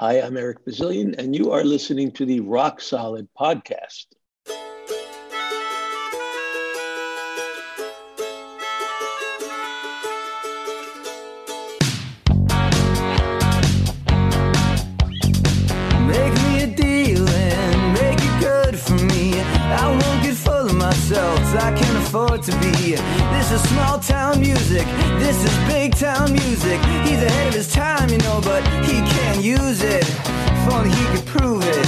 Hi, I'm Eric Bazilian, and you are listening to the Rock Solid podcast. Make me a deal and make it good for me. I won't get full of myself, I can afford to be. This is small town music, this is big town music. He's ahead of his time, you know, but he can't use it. If only he could prove it.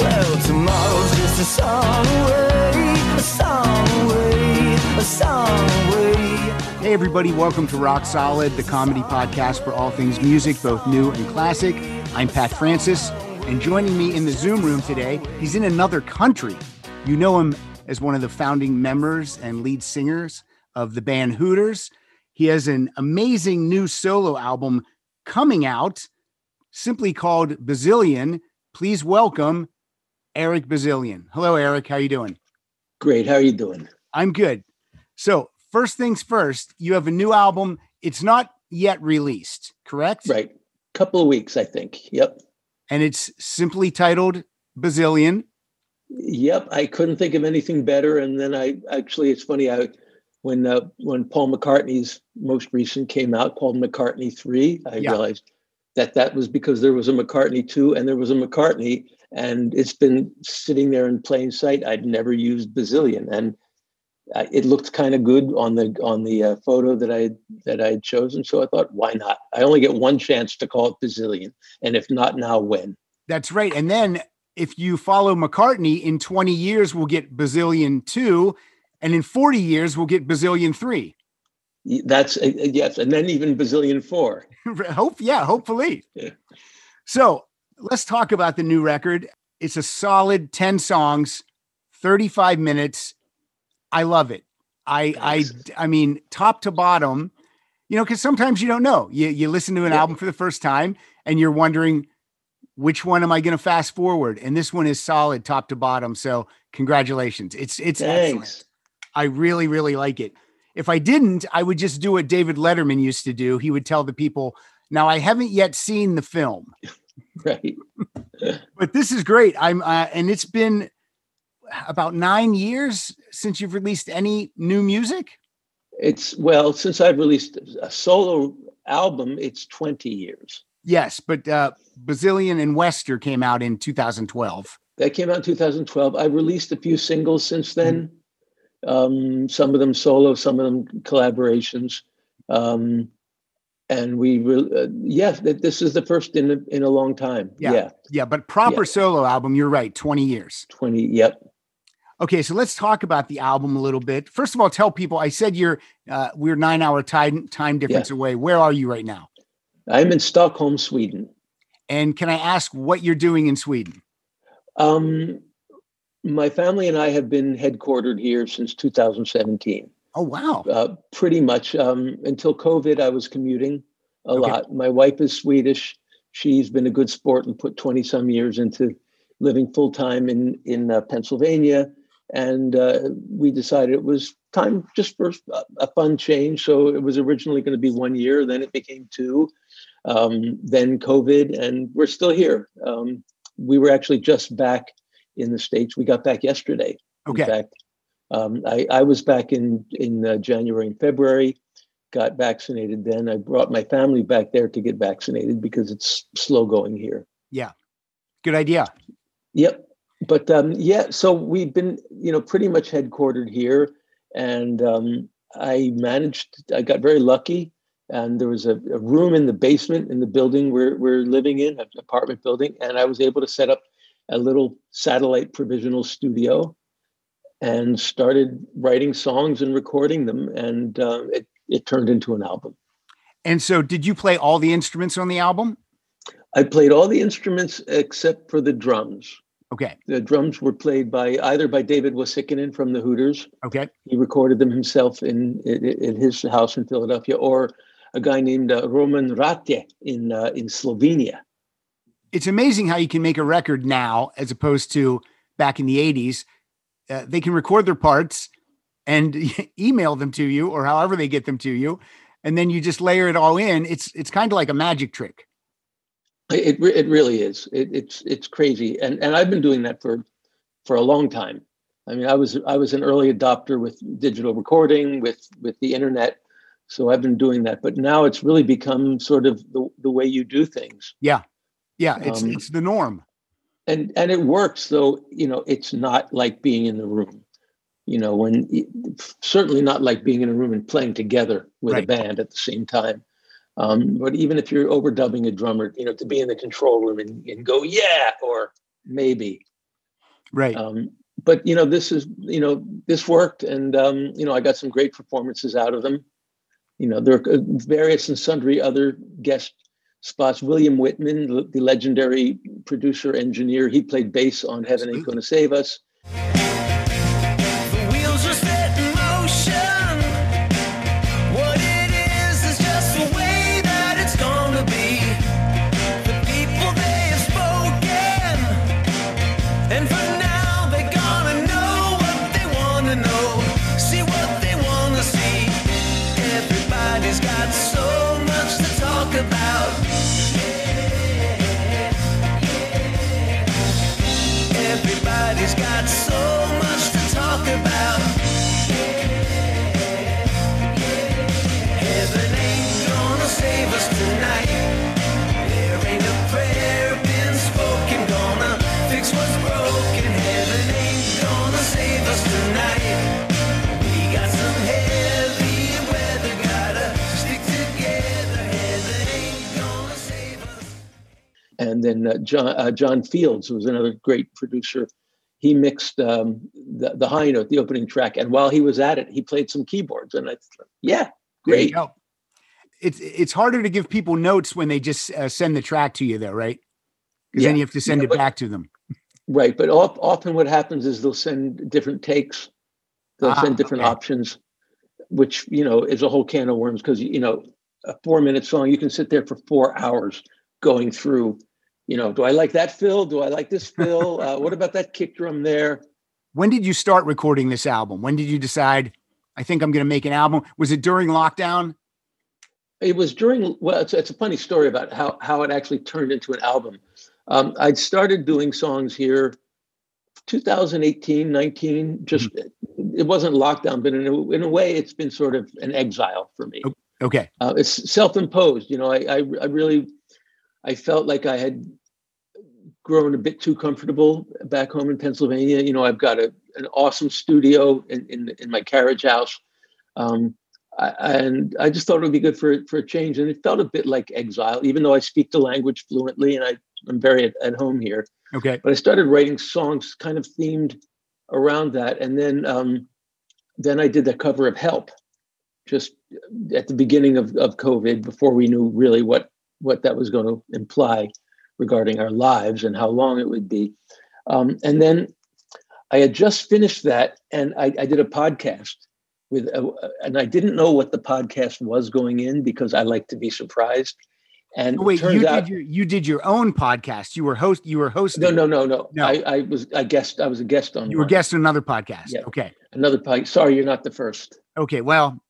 Well, tomorrow's just a song away, a song away, a song away. Hey, everybody, welcome to Rock Solid, the comedy podcast for all things music, both new and classic. I'm Pat Francis, and joining me in the Zoom room today, he's in another country. You know him as one of the founding members and lead singers of the band Hooters. He has an amazing new solo album coming out, simply called Bazilian. Please welcome Eric Bazilian. Hello, Eric. How are you doing? Great. How are you doing? I'm good. So, first things first, you have a new album. It's not yet released, correct? Right. Couple of weeks, I think. Yep. And it's simply titled Bazilian. Yep. I couldn't think of anything better. And then I actually, it's funny. I when uh, when Paul McCartney's most recent came out, called McCartney Three, I Yeah. realized that that was because there was a McCartney Two and there was a McCartney, and it's been sitting there in plain sight. I'd never used Bazilian, and I, it looked kind of good on the on the uh, photo that I that I had chosen. So I thought, why not? I only get one chance to call it Bazilian, and if not now, when? That's right. And then if you follow McCartney, in 20 years, we'll get Bazilian 2. And in 40 years, we'll get Bazilian 3. That's uh, yes, and then even Bazilian Four. Hope, yeah, hopefully. Yeah. So let's talk about the new record. It's a solid 10 songs, 35 minutes. I love it. I Thanks. I I mean, top to bottom, you know, because sometimes you don't know. You you listen to an Yeah. album for the first time and you're wondering which one am I going to fast forward? And this one is solid top to bottom. So congratulations. It's it's excellent. I really, really like it. If I didn't, I would just do what David Letterman used to do. He would tell the people, now I haven't yet seen the film, Right. but this is great. I'm, uh, and it's been about nine years since you've released any new music. It's well, since I've released a solo album, it's 20 years. Yes, but uh, Bazilian and Wester came out in 2012. That came out in 2012. I've released a few singles since then. Um, some of them solo, some of them collaborations. Um, and we, re- uh, yeah, th- this is the first in a, in a long time. Yeah. yeah, Yeah, but proper Yeah. solo album, you're right, 20 years. 20. Yep. Okay, so let's talk about the album a little bit. First of all, tell people I said you're uh, we're nine hour time time difference away. Where are you right now? I'm in Stockholm, Sweden. And can I ask what you're doing in Sweden? Um, my family and I have been headquartered here since 2017. Oh wow. uh, pretty much um, until COVID, I was commuting a Okay. lot. My wife is Swedish. She's been a good sport and put 20 some years into living full time in, in uh, Pennsylvania. And uh, we decided it was time just for a, fun change. So it was originally going to be one year, then it became two, um, then COVID, and we're still here. Um, we were actually just back in the States. We got back yesterday. Okay. In fact, um, I, I was back in in uh, January and February, got vaccinated. Then I brought my family back there to get vaccinated because it's slow going here. Yeah, good idea. Yep. But um, yeah, so we've been, you know, pretty much headquartered here, and um, I managed. I got very lucky, and there was a, a room in the basement in the building we're we're living in, an apartment building, and I was able to set up a little satellite provisional studio, and started writing songs and recording them, and uh, it it turned into an album. And so did you play all the instruments on the album? I played all the instruments except for the drums. Okay. The drums were played by either by David Uosikkinen from the Hooters. Okay. He recorded them himself in in, in his house in Philadelphia, or a guy named uh, Roman Rate in uh, in Slovenia. It's amazing how you can make a record now as opposed to back in the 80s. Uh, they can record their parts and email them to you or however they get them to you and then you just layer it all in. It's it's kind of like a magic trick. It it really is. It, it's it's crazy, and and I've been doing that for for a long time. I mean, I was I was an early adopter with digital recording, with with the internet, so I've been doing that. But now it's really become sort of the the way you do things. Yeah, yeah, it's um, it's the norm. And and it works, though. You know, it's not like being in the room. You know, when certainly not like being in a room and playing together with right. a band at the same time. Um, but even if you're overdubbing a drummer, you know, to be in the control room and, and go, yeah, or maybe. Right. Um, but you know, this is you know, this worked, and um, you know, I got some great performances out of them. You know, there are uh, various and sundry other guest spots. William Wittman, the legendary producer engineer, he played bass on "Heaven Ain't Gonna Save Us." And then uh, John uh, John Fields was another great producer. He mixed um, the, the high note, the opening track, and while he was at it, he played some keyboards. And I, yeah, great. It's it's harder to give people notes when they just uh, send the track to you, though, right? Because yeah. then you have to send yeah, it but, back to them. Right, but often what happens is they'll send different takes. They'll ah, send different okay. options, which you know is a whole can of worms. Because you know, a four-minute song, you can sit there for four hours going through you know, do I like that fill? Do I like this fill? uh, what about that kick drum there? When did you start recording this album? When did you decide, I think I'm going to make an album? Was it during lockdown? It was during, well, it's, it's a funny story about how, how it actually turned into an album. Um, I'd started doing songs here 2018, 19, just mm-hmm. it wasn't lockdown, but in a, in a way, it's been sort of an exile for me. Okay. Uh, it's self imposed. You know, I, I, I really I felt like I had grown a bit too comfortable back home in Pennsylvania. You know, I've got a, an awesome studio in, in, in my carriage house. Um, I, and I just thought it would be good for, for a change. And it felt a bit like exile, even though I speak the language fluently and I, I'm very at, at home here. Okay. But I started writing songs kind of themed around that. And then, um, then I did the cover of Help just at the beginning of, of COVID before we knew really what what that was going to imply regarding our lives and how long it would be. Um, and then I had just finished that, and I, I did a podcast with, a, and I didn't know what the podcast was going in because I like to be surprised. And wait, you out, did your you did your own podcast. You were host. You were hosting. No, no, no, no. no. I, I was I guessed. I was a guest on. You were guest on another podcast. Yeah. Okay. Another podcast. Sorry, you're not the first. Okay. Well,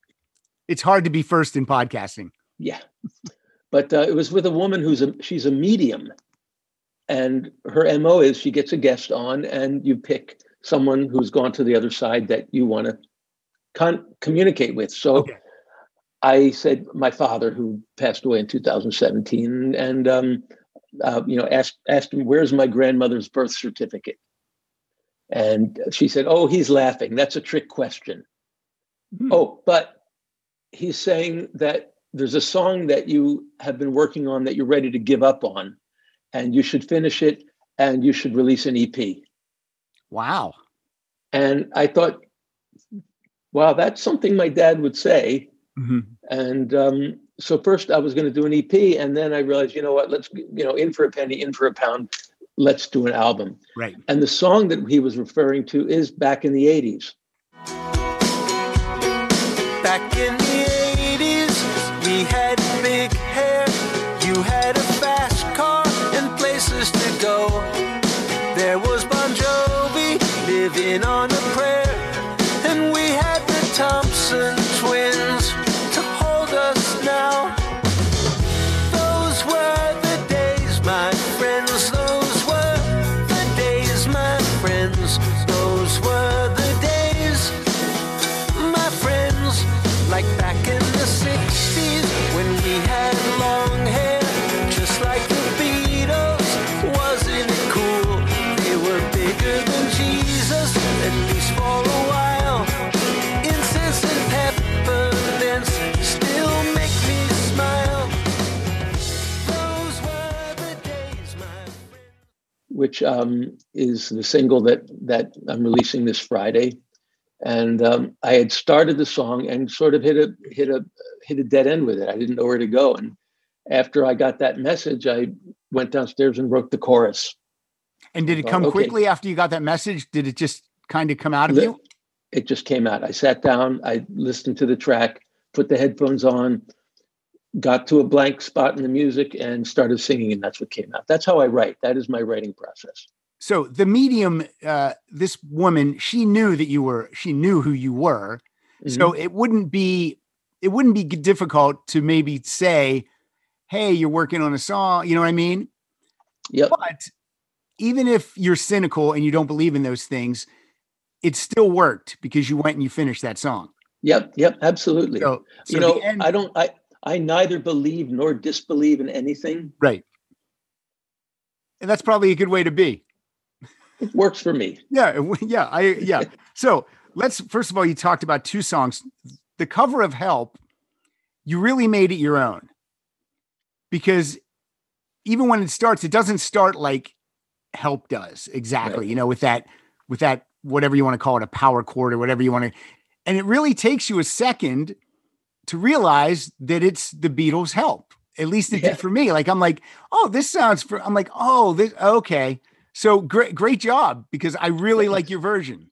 it's hard to be first in podcasting. Yeah. But uh, it was with a woman who's a she's a medium, and her mo is she gets a guest on, and you pick someone who's gone to the other side that you want to con- communicate with. So. Okay. I said my father, who passed away in 2017, and um, uh, you know asked asked him, "Where's my grandmother's birth certificate?" And she said, "Oh, he's laughing. That's a trick question." Hmm. Oh, but he's saying that there's a song that you have been working on that you're ready to give up on, and you should finish it and you should release an EP. Wow. And I thought, wow, that's something my dad would say. Mm-hmm. And um, so first I was going to do an EP, and then I realized, you know what, let's, you know, in for a penny, in for a pound, let's do an album. Right. And the song that he was referring to is back in the 80s. Back in on which um, is the single that that I'm releasing this Friday. And um, I had started the song and sort of hit a hit a hit a dead end with it. I didn't know where to go. And after I got that message, I went downstairs and wrote the chorus. And did it come Okay. quickly after you got that message? Did it just kind of come out of you? It just came out. I sat down, I listened to the track, put the headphones on, got to a blank spot in the music, and started singing, and that's what came out. That's how I write. That is my writing process. So the medium, uh, this woman, she knew that you were, she knew who you were. So Mhm. it wouldn't be, it wouldn't be difficult to maybe say, "Hey, you're working on a song." You know what I mean? yep. But even if you're cynical and you don't believe in those things, it still worked because you went and you finished that song. Yep, yep, absolutely. So, so you know, end, I don't I I neither believe nor disbelieve in anything. right. And that's probably a good way to be. It works for me. Yeah, yeah, I yeah. So let's first of all, you talked about two songs. The cover of Help, you really made it your own because even when it starts, it doesn't start like Help does exactly. Right. You know, with that with that whatever you want to call it, a power chord or whatever you want to, and it really takes you a second to realize that it's the Beatles' Help. At least it Yeah. did for me. Like I'm like, oh, this sounds for. I'm like, oh, this okay. So great, great job because I really like your version.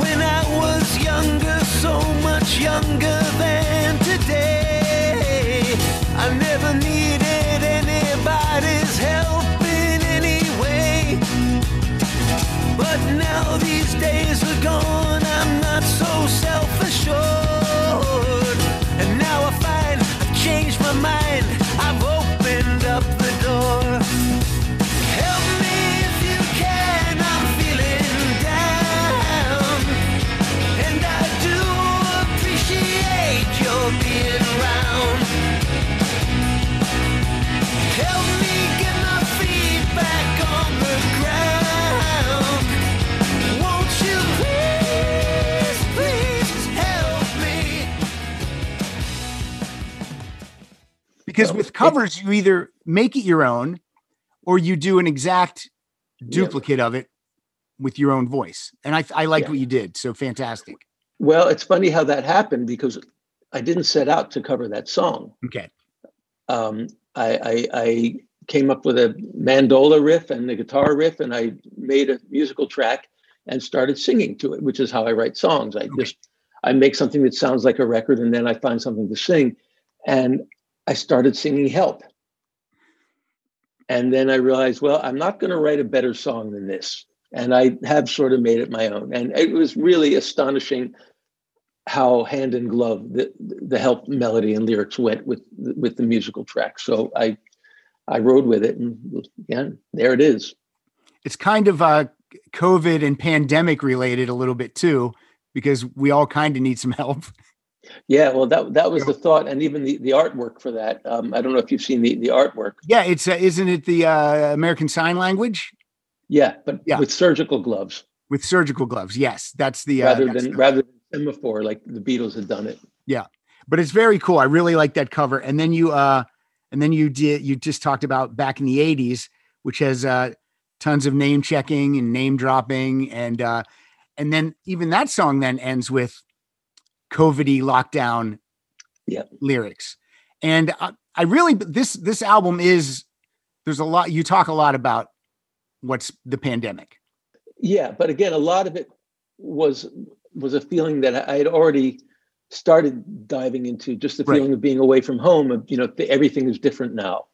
When I was younger, so much younger than today, covers, you either make it your own or you do an exact duplicate of it with your own voice. And I, I liked Yeah. what you did. So fantastic. Well, it's funny how that happened because I didn't set out to cover that song. Okay. Um, I, I, I came up with a mandola riff and the guitar riff, and I made a musical track and started singing to it, which is how I write songs. I Okay. just I make something that sounds like a record, and then I find something to sing, and I started singing "Help." And then I realized, well, I'm not going to write a better song than this. And I have sort of made it my own. And it was really astonishing how hand in glove the, the help melody and lyrics went with with the musical track. So I I rode with it and yeah, there it is. It's kind of uh, COVID and pandemic related a little bit too, because we all kind of need some help. Yeah, well that that was the thought and even the, the artwork for that. Um, I don't know if you've seen the, the artwork. Yeah. It's, uh, isn't it the uh, American Sign Language Yeah, but Yeah. with surgical gloves with surgical gloves? Yes. That's the, uh, rather that's than the- rather than semaphore like the Beatles had done it. Yeah, but it's very cool. I really like that cover. And then you uh and then you did you just talked about back in the 80s, which has uh tons of name checking and name dropping and uh and then even that song then ends with COVIDy lockdown Yep. lyrics. And I, I really this this album is there's a lot you talk a lot about what's the pandemic. Yeah, but again, a lot of it was was a feeling that I had already started diving into just the Right. feeling of being away from home. Of you know, th- everything is different now.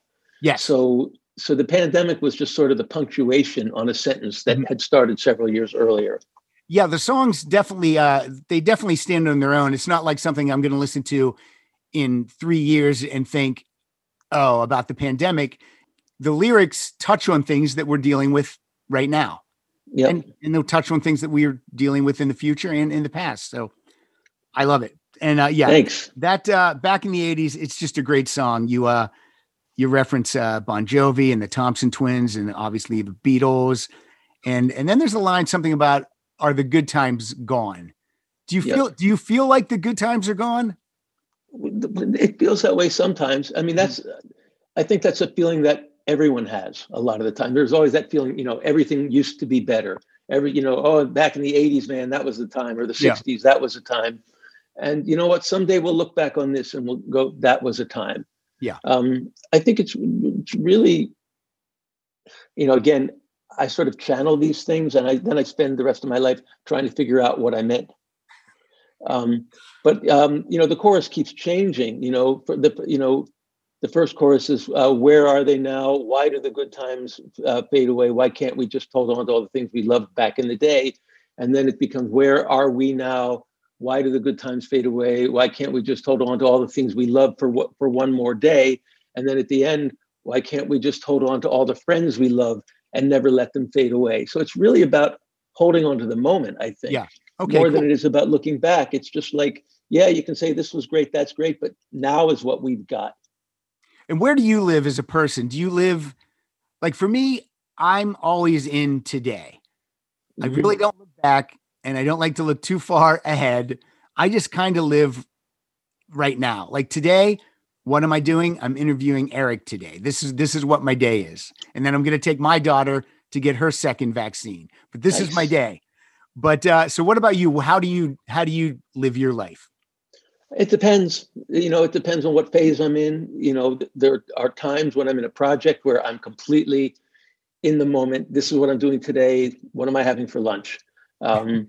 Yes. So so the pandemic was just sort of the punctuation on a sentence that Mhm. had started several years earlier. Yeah the songs definitely uh they definitely stand on their own. It's not like something i'm going to listen to in three years and think oh about the pandemic. The lyrics touch on things that we're dealing with right now. Yeah. and, and they'll touch on things that we are dealing with in the future and in the past. So i love it. And uh yeah Thanks. that uh back in the 80s it's just a great song. You uh you reference uh bon jovi and the thompson twins and obviously the beatles. And and then there's a line something about are the good times gone? Do you Yeah. feel do you feel like the good times are gone? it feels that way sometimes. I mean, that's, I think that's a feeling that everyone has a lot of the time. There's always that feeling, you know, everything used to be better. Every, you know, oh, back in the 80s, man, that was the time, or the Yeah. 60s, that was the time. And you know what? Someday we'll look back on this and we'll go, that was a time. Yeah. Um, I think it's, it's really, you know, again, I sort of channel these things and I then I spend the rest of my life trying to figure out what I meant. Um, but um, you know, the chorus keeps changing. You know, for the you know, the first chorus is uh, "Where are they now? Why do the good times uh, fade away? Why can't we just hold on to all the things we loved back in the day?" And then it becomes "Where are we now? Why do the good times fade away? Why can't we just hold on to all the things we love for what for one more day?" And then at the end, "Why can't we just hold on to all the friends we love and never let them fade away?" So it's really about holding on to the moment. I think Yeah. Okay. more cool. than it is about looking back. It's just like, yeah, you can say this was great, that's great, but now is what we've got. And where do you live as a person? Do you live like for me, I'm always in today. I Mhm. really don't look back and I don't like to look too far ahead. I just kind of live right now. Like today, what am I doing? I'm interviewing Eric today. This is this is what my day is. And then I'm going to take my daughter to get her second vaccine. But this is my day. But uh so what about you? How do you how do you live your life? It depends. You know, it depends on what phase I'm in. You know, there are times when I'm in a project where I'm completely in the moment. This is what I'm doing today. What am I having for lunch? Um,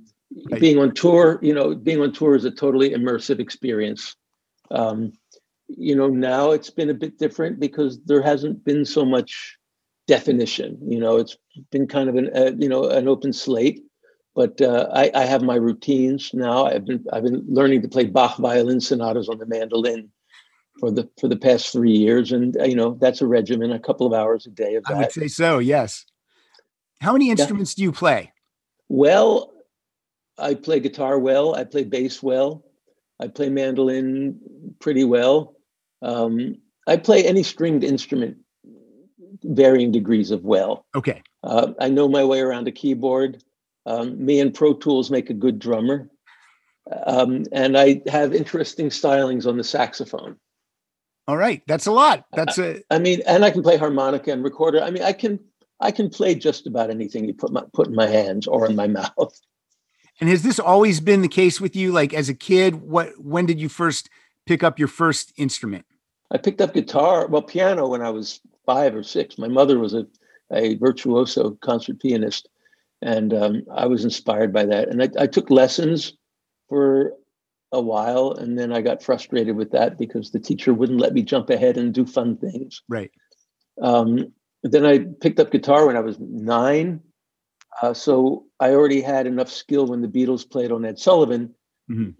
Right. Being on tour, you know, being on tour is a totally immersive experience. Um, you know, now it's been a bit different because there hasn't been so much definition. You know, it's been kind of an uh, you know an open slate. But uh, I, I have my routines now. I've been I've been learning to play Bach violin sonatas on the mandolin for the for the past three years, and uh, you know that's a regimen, a couple of hours a day of that. I would say so, yes. How many instruments do you play? Well, I play guitar well. I play bass well. I play mandolin pretty well. Um, I play any stringed instrument, varying degrees of well. Okay. Uh, I know my way around a keyboard. Um, me and Pro Tools make a good drummer. Um, and I have interesting stylings on the saxophone. All right. That's a lot. That's a I mean, and I can play harmonica and recorder. I mean, I can I can play just about anything you put my put in my hands or in my mouth. And has this always been the case with you? Like as a kid, what when did you first pick up your first instrument? I picked up guitar, well, piano when I was five or six. My mother was a, a virtuoso concert pianist, and um, I was inspired by that. And I, I took lessons for a while, and then I got frustrated with that because the teacher wouldn't let me jump ahead and do fun things. Right. Um, then I picked up guitar when I was nine. Uh, so I already had enough skill when the Beatles played on Ed Sullivan. Mhm.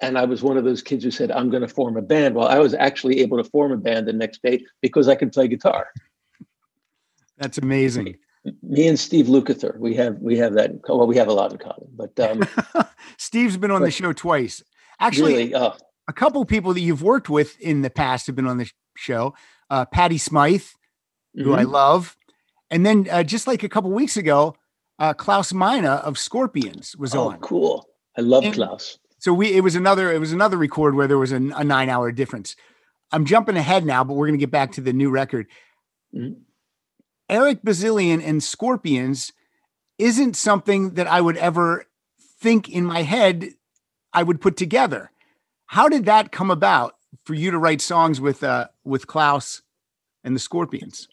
And I was one of those kids who said, I'm going to form a band. Well, I was actually able to form a band the next day because I could play guitar. That's amazing. Me and Steve Lukather, we have we have that. Well, we have a lot in common. But um, Steve's been on the show twice. Actually, really, uh, a couple people that you've worked with in the past have been on the show. Uh, Patty Smyth, who I mhm. love, and then uh, just like a couple weeks ago, uh, Klaus Meine of Scorpions was oh, on. cool. I love And- Klaus. So we it was another it was another record where there was a, a nine hour difference. I'm jumping ahead now, but we're going to get back to the new record. Mhm. Eric Bazilian and Scorpions isn't something that I would ever think in my head I would put together. How did that come about for you to write songs with uh with Klaus and the Scorpions?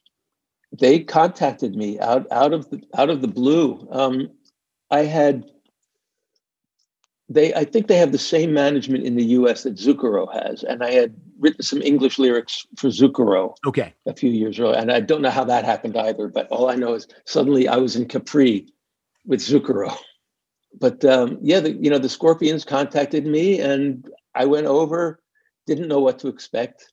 they contacted me out out of the out of the blue. Um, I had they I think they have the same management in the U.S. that Zucchero has, and I had written some English lyrics for Zucchero Okay. a few years earlier, and I don't know how that happened either. But all I know is suddenly I was in Capri with Zucchero. But um, yeah, the, you know the Scorpions contacted me, and I went over, didn't know what to expect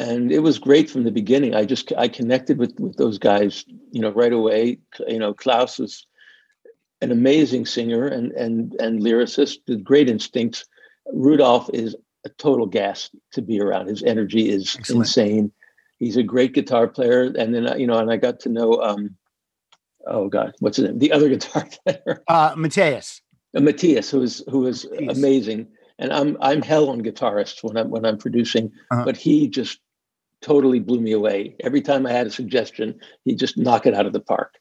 and it was great from the beginning. I just I connected with with those guys, you know, right away. You know, Klaus was an amazing singer and and and lyricist with great instincts. Rudolph is a total gas to be around. His energy is Excellent. insane. He's a great guitar player, and then you know, and I got to know um, oh God, what's his name? The other guitar player, Uh, Mateus. uh, Matthias, who is who is Matthias. amazing. And I'm I'm hell on guitarists when I'm when I'm producing, Uh-huh. but he just totally blew me away. Every time I had a suggestion, he'd just knock it out of the park.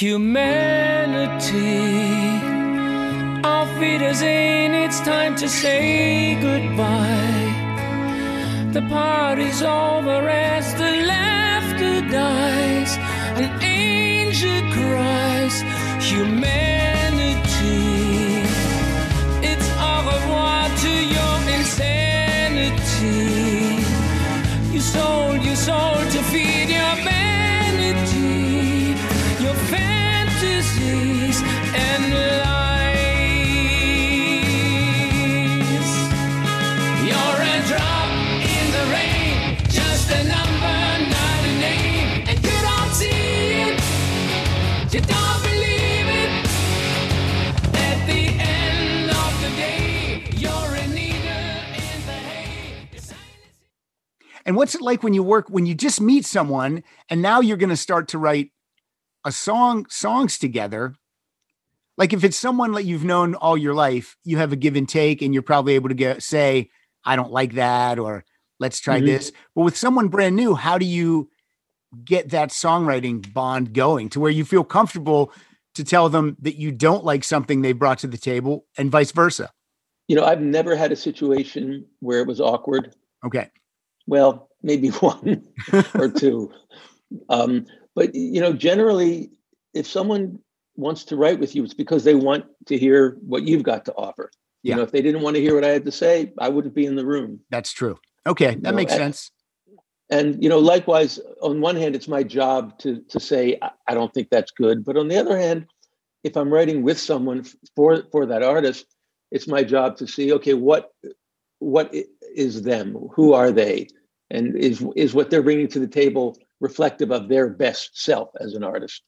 Humanity, auf Wiedersehen, it's time to say goodbye. The party's over as the laughter dies. An angel cries, Humanity, it's au revoir to your insanity. You sold your soul to feed your vanity, And what's it like when you work when you just meet someone and now you're going to start to write a song songs together? Like if it's someone that you've known all your life, you have a give and take, and you're probably able to get say, "I don't like that," or "Let's try Mhm. this." But with someone brand new, how do you get that songwriting bond going to where you feel comfortable to tell them that you don't like something they brought to the table, and vice versa? You know, I've never had a situation where it was awkward. Okay, Well, maybe one or two. Um, but you know, generally, if someone wants to write with you, it's because they want to hear what you've got to offer. Yeah. You know, if they didn't want to hear what I had to say, I wouldn't be in the room. that's true. Okay, that No, makes I- sense. And you know, likewise, on one hand, it's my job to to say I, I don't think that's good. But on the other hand, if I'm writing with someone for for that artist, it's my job to see okay, what what is them? Who are they? And is is what they're bringing to the table reflective of their best self as an artist?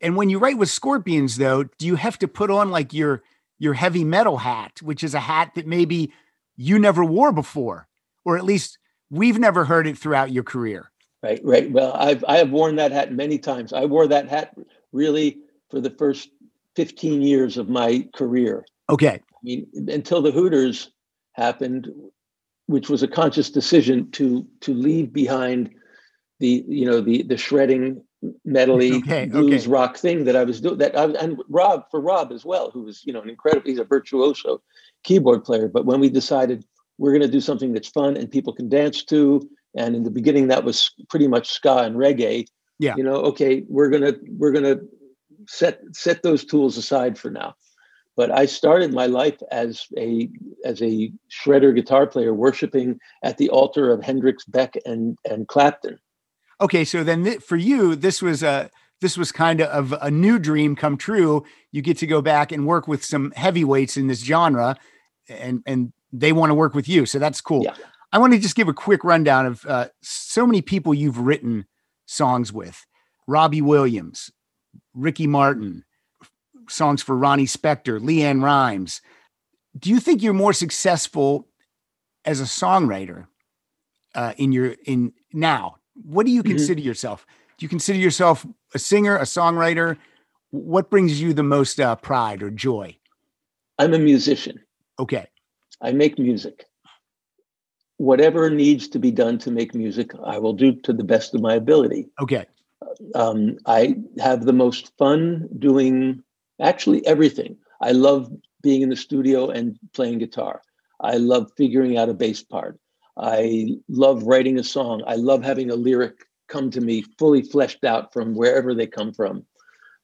And when you write with Scorpions, though, do you have to put on like your your heavy metal hat, which is a hat that maybe you never wore before, or at least we've never heard it throughout your career? Right, right. Well, I've I have worn that hat many times. I wore that hat really for the first 15 years of my career. Okay, I mean, until the Hooters happened, which was a conscious decision to to leave behind the you know the the shredding metally Okay, blues okay. rock thing that I was doing. That I, and Rob for Rob as well, who was you know an incredible. He's a virtuoso keyboard player. But when we decided we're going to do something that's fun and people can dance to, and in the beginning that was pretty much ska and reggae. Yeah. You know, okay, we're gonna we're gonna set set those tools aside for now but I started my life as a as a shredder guitar player, worshiping at the altar of Hendrix, Beck, and and Clapton. okay. So then th- for you, this was a this was kind of a new dream come true. You get to go back and work with some heavyweights in this genre, and and they want to work with you. So that's cool. Yeah. I want to just give a quick rundown of uh, so many people you've written songs with: Robbie Williams, Ricky Martin, songs for Ronnie Spector, LeAnn Rimes. Do you think you're more successful as a songwriter uh, in your in now? What do you Mhm. consider yourself? Do you consider yourself a singer, a songwriter? What brings you the most uh, pride or joy? I'm a musician. Okay, I make music. Whatever needs to be done to make music, I will do to the best of my ability. okay, Um, I have the most fun doing actually everything. I love being in the studio and playing guitar. I love figuring out a bass part. I love writing a song. I love having a lyric come to me fully fleshed out from wherever they come from.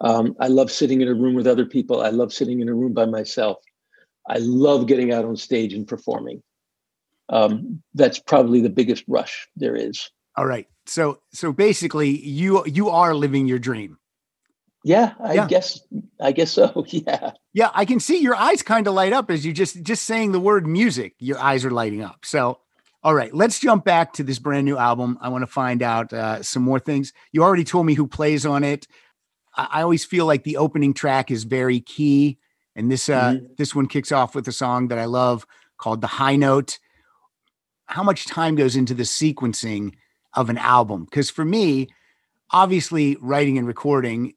Um, I love sitting in a room with other people. I love sitting in a room by myself. I love getting out on stage and performing. Um, that's probably the biggest rush there is. all right. So so basically, you you are living your dream. Yeah, I Yeah. guess I guess so. Yeah. Yeah, I can see your eyes kind of light up as you just just saying the word music. Your eyes are lighting up. So, all right, let's jump back to this brand new album. I want to find out uh, some more things. You already told me who plays on it. I, I always feel like the opening track is very key, and this uh, this one kicks off with a song that I love called "The High Note." how much time goes into the sequencing of an album? Because for me, obviously writing and recording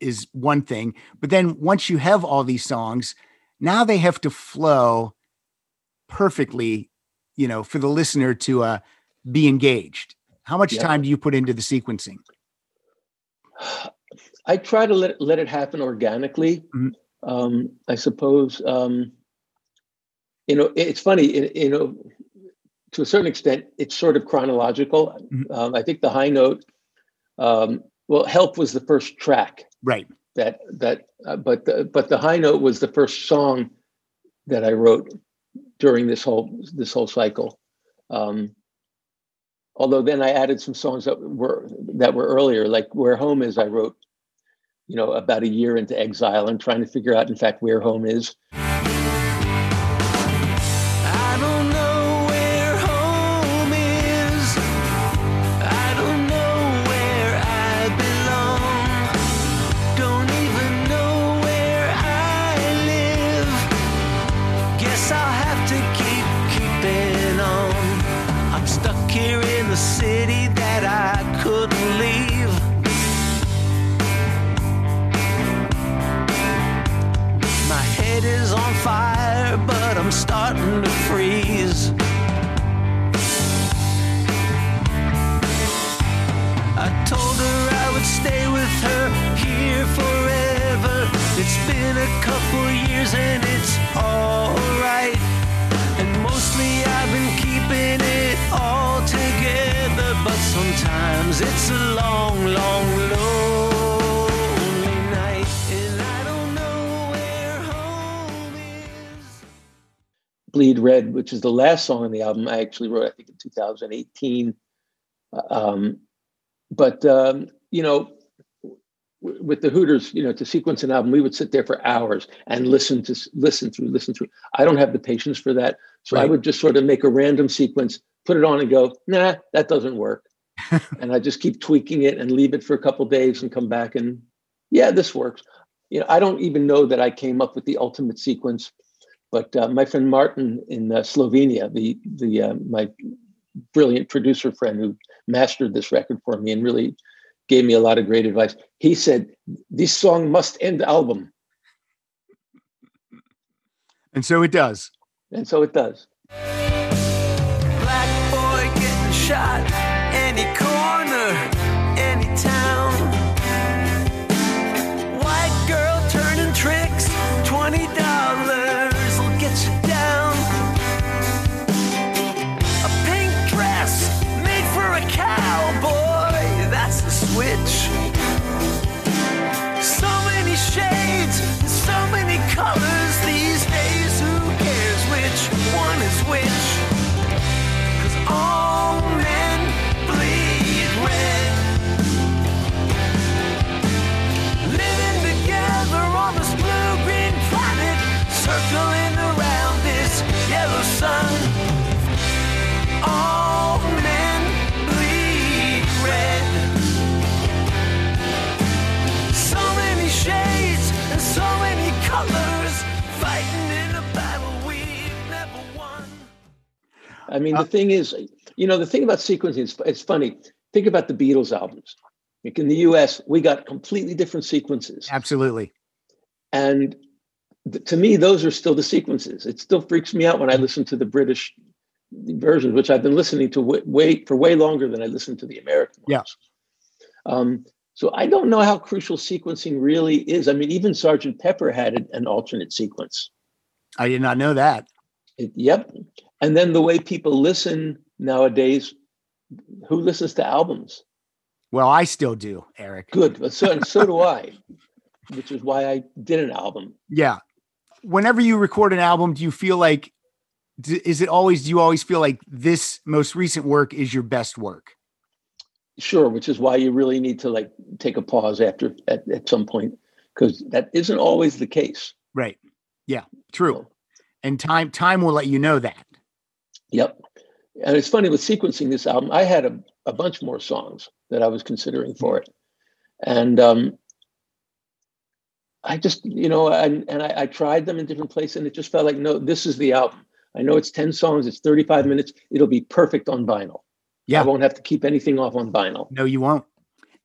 is one thing, but then once you have all these songs, now they have to flow perfectly, you know, for the listener to uh, be engaged. How much time do you put into the sequencing? I try to let it, let it happen organically. Mm-hmm. Um, I suppose. Um, you know, it's funny. You know, to a certain extent, it's sort of chronological. Mm-hmm. Um, I think the high note. Um, well, "Help" was the first track. Right. That that, uh, but the, but the high note was the first song that I wrote during this whole this whole cycle. Um, although then I added some songs that were that were earlier, like "Where Home Is." I wrote, you know, about a year into exile and trying to figure out, in fact, where home is. It's alright. And mostly I've been keeping it all together, but sometimes it's a long, long, long Bleed Red, which is the last song on the album. I actually wrote, I think, in 2018. Um, but um, you know, with the Hooters, you know, to sequence an album, we would sit there for hours and listen to listen through, listen through. I don't have the patience for that, so right. I would just sort of make a random sequence, put it on, and go, nah, that doesn't work. and I just keep tweaking it and leave it for a couple days and come back and yeah, this works. You know, I don't even know that I came up with the ultimate sequence but uh, my friend Martin in uh, Slovenia, the the uh, my brilliant producer friend who mastered this record for me and really gave me a lot of great advice. He said, "This song must end the album," and so it does. And so it does. All I mean, uh, the thing is, you know, the thing about sequencing, it's, it's funny. Think about the Beatles albums. Like in the US, we got completely different sequences. Absolutely. And th- to me, those are still the sequences. It still freaks me out when I listen to the British versions, which I've been listening to w- way for way longer than I listened to the American ones. Yeah. Um, so I don't know how crucial sequencing really is. I mean, even Sergeant Pepper had an alternate sequence. I did not know that. It, yep. And then the way people listen nowadays, who listens to albums? Well, I still do, Eric. Good. So, so do I, which is why I did an album. Yeah. Whenever you record an album, do you feel like, is it always, do you always feel like this most recent work is your best work? Sure, which is why you really need to like take a pause after at, at some point, because that isn't always the case. Right. Yeah, true. And time time will let you know that. Yep. And it's funny with sequencing this album, I had a, a bunch more songs that I was considering for it. And um, I just, you know, and, and I, I tried them in different places and it just felt like, no, this is the album. I know it's 10 songs, it's 35 minutes. It'll be perfect on vinyl. Yeah. I won't have to keep anything off on vinyl. No, you won't.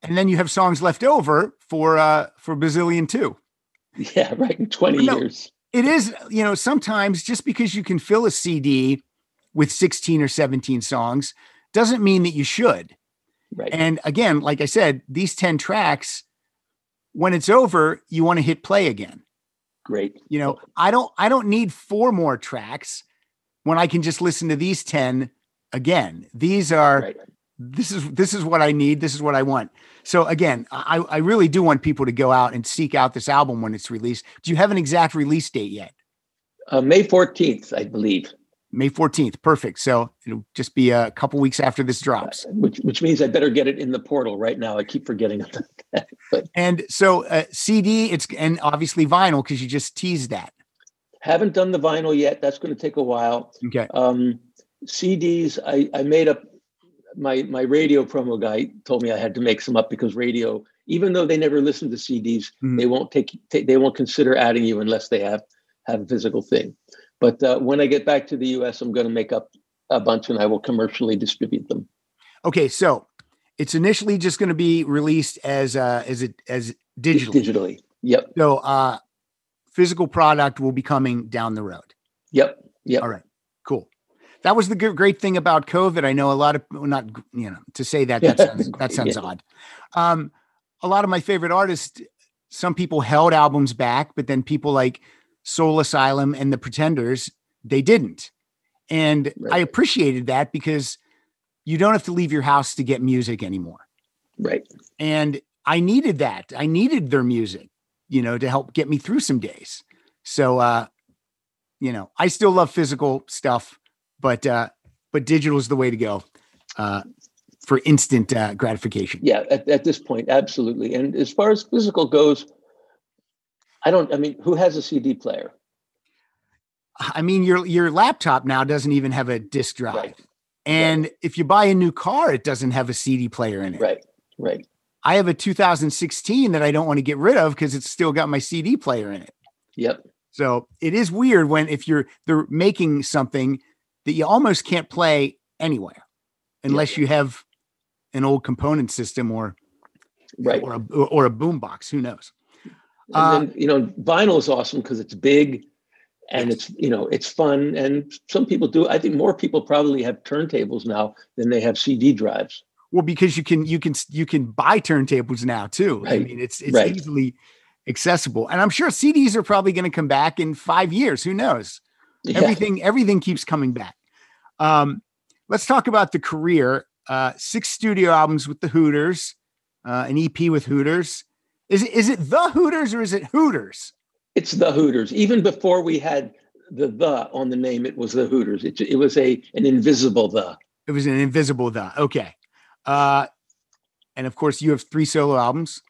And then you have songs left over for uh for Bazillion 2. Yeah, right. In 20 No. years. It is, you know, sometimes just because you can fill a CD with 16 or 17 songs doesn't mean that you should. Right. And again, like I said, these 10 tracks, when it's over, you want to hit play again. Great. You know, I don't I don't need four more tracks when I can just listen to these 10 again. These are Right. this is this is what I need. This is what I want. So again, I I really do want people to go out and seek out this album when it's released. Do you have an exact release date yet? Uh, May 14th, I believe, May 14th. Perfect. So it'll just be a couple weeks after this drops. which which means I better get it in the portal right now. I keep forgetting about that. But And so uh, CD, it's and obviously vinyl because you just teased that. haven't done the vinyl yet. That's going to take a while. Okay. Um, CDs, I, I made up my my radio promo guy told me I had to make some up because radio, even though they never listen to CDs, Mhm. they won't take, take they won't consider adding you unless they have have a physical thing. But uh, when I get back to the US, I'm going to make up a bunch and I will commercially distribute them Okay. So it's initially just going to be released as uh as it as digitally. digitally. Yep, So uh physical product will be coming down the road. yep, yep. All right. Cool. That was the good, great thing about COVID. I know a lot of well, not you know to say that that sounds that sounds Yeah. odd. Um, a lot of my favorite artists, some people held albums back, but then people like Soul Asylum and the Pretenders, they didn't. And I appreciated that because you don't have to leave your house to get music anymore. Right. And I needed that. I needed their music, you know, to help get me through some days. So uh, you know, I still love physical stuff, but uh but digital is the way to go uh for instant uh, gratification. Yeah, at, at this point, absolutely. And as far as physical goes, I don't. I mean, who has a CD player? I mean, your your laptop now doesn't even have a disk drive. Right. And if you buy a new car, it doesn't have a CD player in it. Right. Right. I have a 2016 that I don't want to get rid of because it's still got my CD player in it. Yep. So it is weird when if you're they're making something that you almost can't play anywhere unless you have an old component system or Right. or a or a boombox. Who knows? And Uh, then, you know, vinyl is awesome because it's big and Yes. it's, you know, it's fun. And some people do. I think more people probably have turntables now than they have CD drives. Well, because you can you can you can buy turntables now too. I mean, it's it's Right. easily accessible, and I'm sure CDs are probably going to come back in five years. Who knows? Yeah. Everything everything keeps coming back. Um, let's talk about the career. Uh, six studio albums with the Hooters, uh, an EP with Hooters. Is it is it the Hooters or is it Hooters? It's the Hooters. Even before we had the the on the name, it was the Hooters. It, it was a an invisible the. It was an invisible the. Okay. Uh, and of course, you have three solo albums.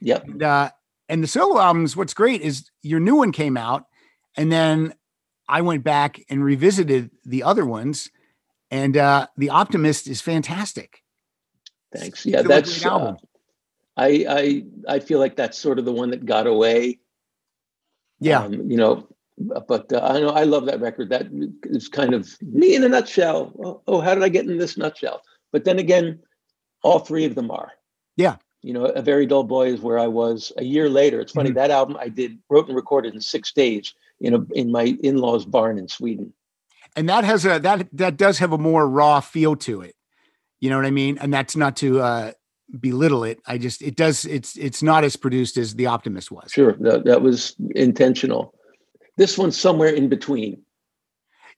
Yep. And, uh, and the solo albums, what's great is your new one came out, and then I went back and revisited the other ones, and uh, the Optimist is fantastic. Thanks. Yeah, that's. great album. Uh, I I I feel like that's sort of the one that got away. Yeah, Um, you know, but uh, I know I love that record. That is kind of me in a nutshell. Oh, oh, how did I get in this nutshell? But then again, all three of them are. Yeah. You know, a very dull boy is where I was a year later. It's funny Mhm. that album I did wrote and recorded in six days in a in my in law's barn in Sweden. and that has a that that does have a more raw feel to it. You know what I mean? And that's not to uh, belittle it. I just it does it's it's not as produced as the Optimist was. Sure, that, that was intentional. This one's somewhere in between.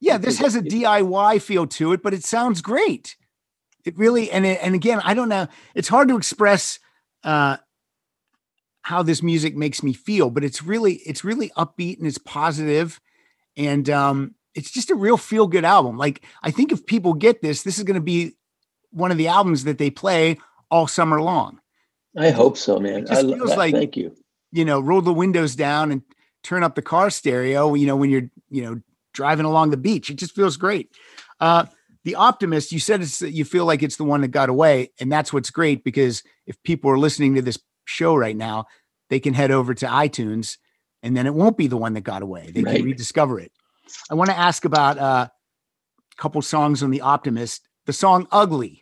Yeah, this has a DIY feel to it, but it sounds great. It really and it, and again, I don't know. It's hard to express uh, how this music makes me feel, but it's really it's really upbeat and it's positive, and um, it's just a real feel good album. Like I think if people get this, this is going to be one of the albums that they play all summer long. I hope so, man. It just I feels that. like- Thank you. You know, roll the windows down and turn up the car stereo. You know, when you're you know driving along the beach, it just feels great. Uh, the optimist you said it's you feel like it's the one that got away and that's what's great because if people are listening to this show right now they can head over to itunes and then it won't be the one that got away they Right. can rediscover it I want to ask about uh, a couple songs on The Optimist. The song Ugly.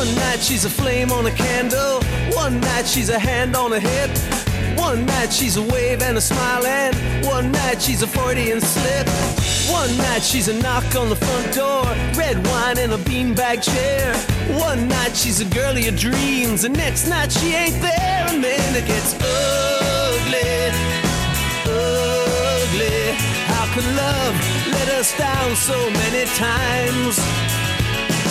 One night she's a flame on a candle. One night she's a hand on a hip. One night she's a wave and a smile, and one night she's a Freudian slip. One night she's a knock on the front door, red wine in a beanbag chair. One night she's a girl of your dreams, and next night she ain't there, and then it gets ugly, ugly. How can love let us down so many times?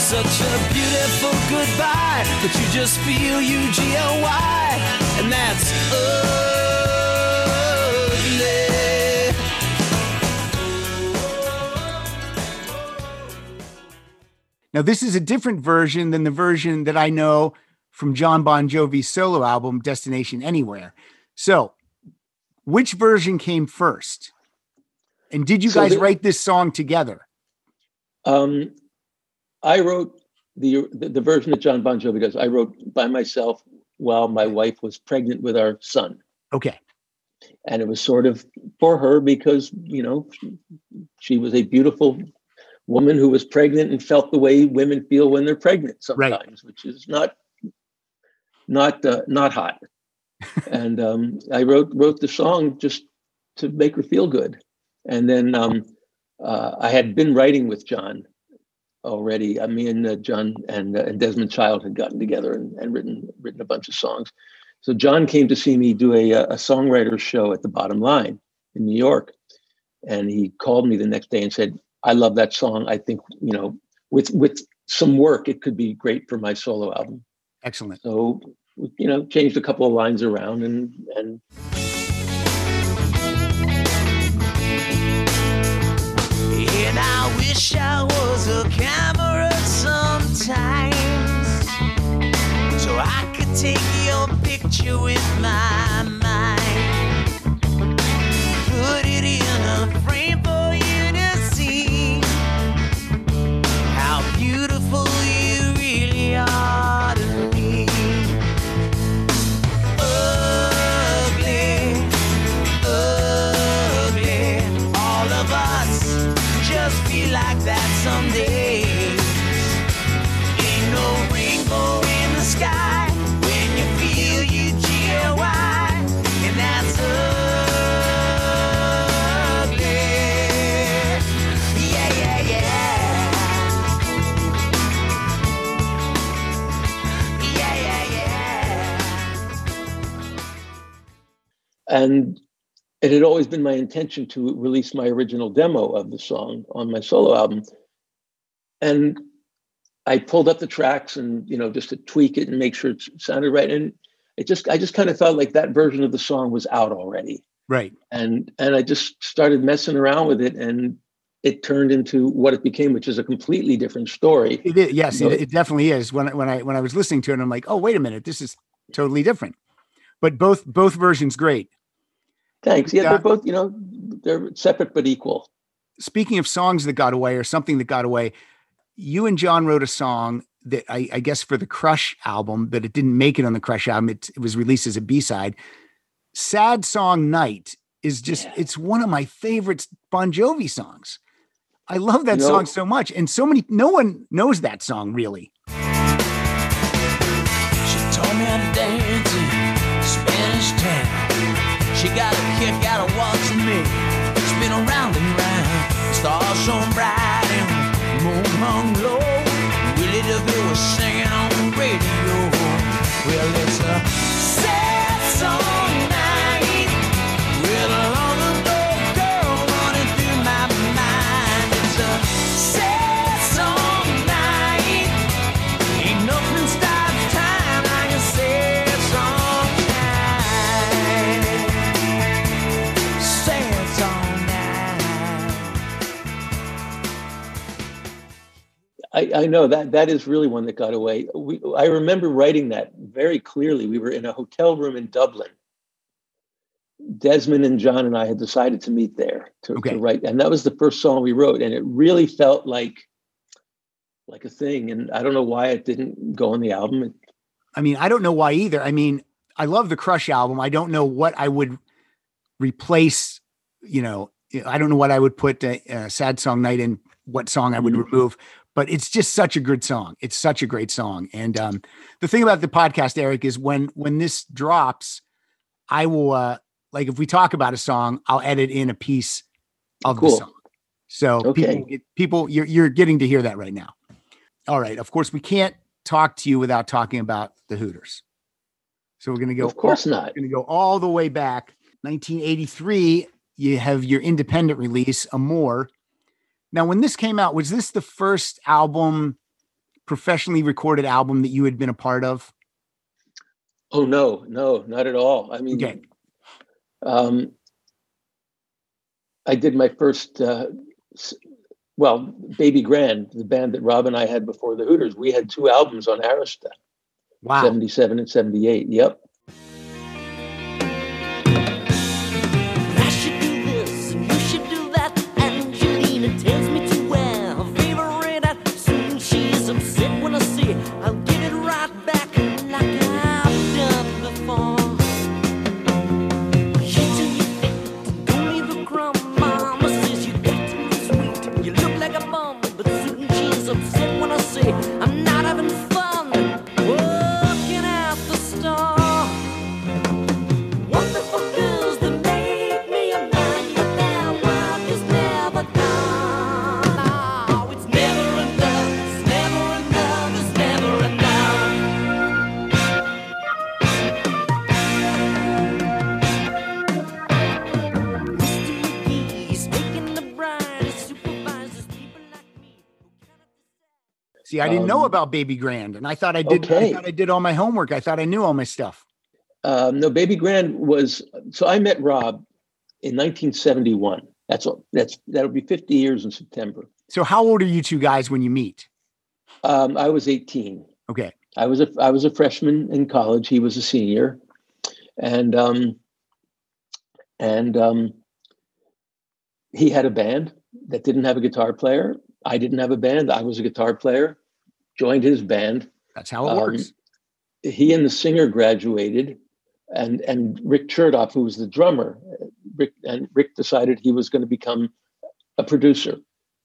Such a beautiful goodbye, but you just feel U G L Y, and that's ugly. Now, this is a different version than the version that I know from Jon Bon Jovi's solo album, Destination Anywhere. So, which version came first? And did you So guys the- write this song together? Um, I wrote the, the the version that Jon Bon Jovi does. I wrote by myself while my wife was pregnant with our son, Okay. and it was sort of for her because you know she was a beautiful woman who was pregnant and felt the way women feel when they're pregnant Right. sometimes, which is not not uh, not hot. and um, I wrote wrote the song just to make her feel good, and then um, uh, I had been writing with John already. me and uh, John and, uh, and Desmond Child had gotten together and, and written written a bunch of songs. So John came to see me do a, a songwriter's show at the Bottom Line in New York, and he called me the next day and said, "I love that song. I think you know, with with some work, it could be great for my solo album." Excellent. So you know, changed a couple of lines around and And wish I was a camera sometimes so I could take your picture with my mind. Put it in a frame and it had always been my intention to release my original demo of the song on my solo album and i pulled up the tracks and you know just to tweak it and make sure it sounded right and it just i just kind of felt like that version of the song was out already Right. and and i just started messing around with it and it turned into what it became which is a completely different story It is. Yes, it, it definitely is. When I- when I when I was listening to it, I'm like, oh, wait a minute, this is totally different. But both both versions great. Thanks yeah Yeah. they're both you know they're separate but equal Speaking of songs that got away or something that got away, you and John wrote a song that I, I guess for the Crush album, but it didn't make it on the Crush album. It, it was released as a B side. Sad song Night is just Yeah. it's one of my favorite Bon Jovi songs. I love that You know- song so much, and so many no one knows that song really. She taught me how to dance in Spanish town. She got a out of watching me spin around and round. Stars shone bright and moon hung I, I know that that is really one that got away. We, I remember writing that very clearly. We were in a hotel room in Dublin. Desmond and John and I had decided to meet there to, Okay. to write, and that was the first song we wrote, and it really felt like like a thing. And I don't know why it didn't go on the album. I mean, I don't know why either. I mean, I love the Crush album. I don't know what I would replace, you know, I don't know what I would put a, sad song night in, what song I would Mhm. remove, but it's just such a good song. It's such a great song. And um, the thing about the podcast, Eric, is when when this drops, I will uh, like if we talk about a song, I'll edit in a piece of the song. So Okay. people, get, people, you're you're getting to hear that right now. All right. Of course, we can't talk to you without talking about the Hooters. So we're gonna go. Of course not. We're gonna go all the way back. 1983. You have your independent release, Amore. Now, when this came out, was this the first album, professionally recorded album that you had been a part of? Oh no, no, not at all. I mean, Okay. um, I did my first, uh, well, Baby Grand, the band that Rob and I had before the Hooters. We had two albums on Arista, Wow. 77 and 78. Yep. See, I didn't know Um, about Baby Grand, and I thought I did. I thought I did all my homework. I thought I knew all my stuff. Um, no, Baby Grand was, so I met Rob in 1971. That's all, that's, that'll be 50 years in September. So, how old are you two guys when you meet? Um, I was 18. Okay. I was a I was a freshman in college. He was a senior, and um, and um, he had a band that didn't have a guitar player. I didn't have a band. I was a guitar player. Joined his band. That's how it Um, works. He and the singer graduated, and and Rick Chertoff, who was the drummer, Rick and Rick decided he was going to become a producer.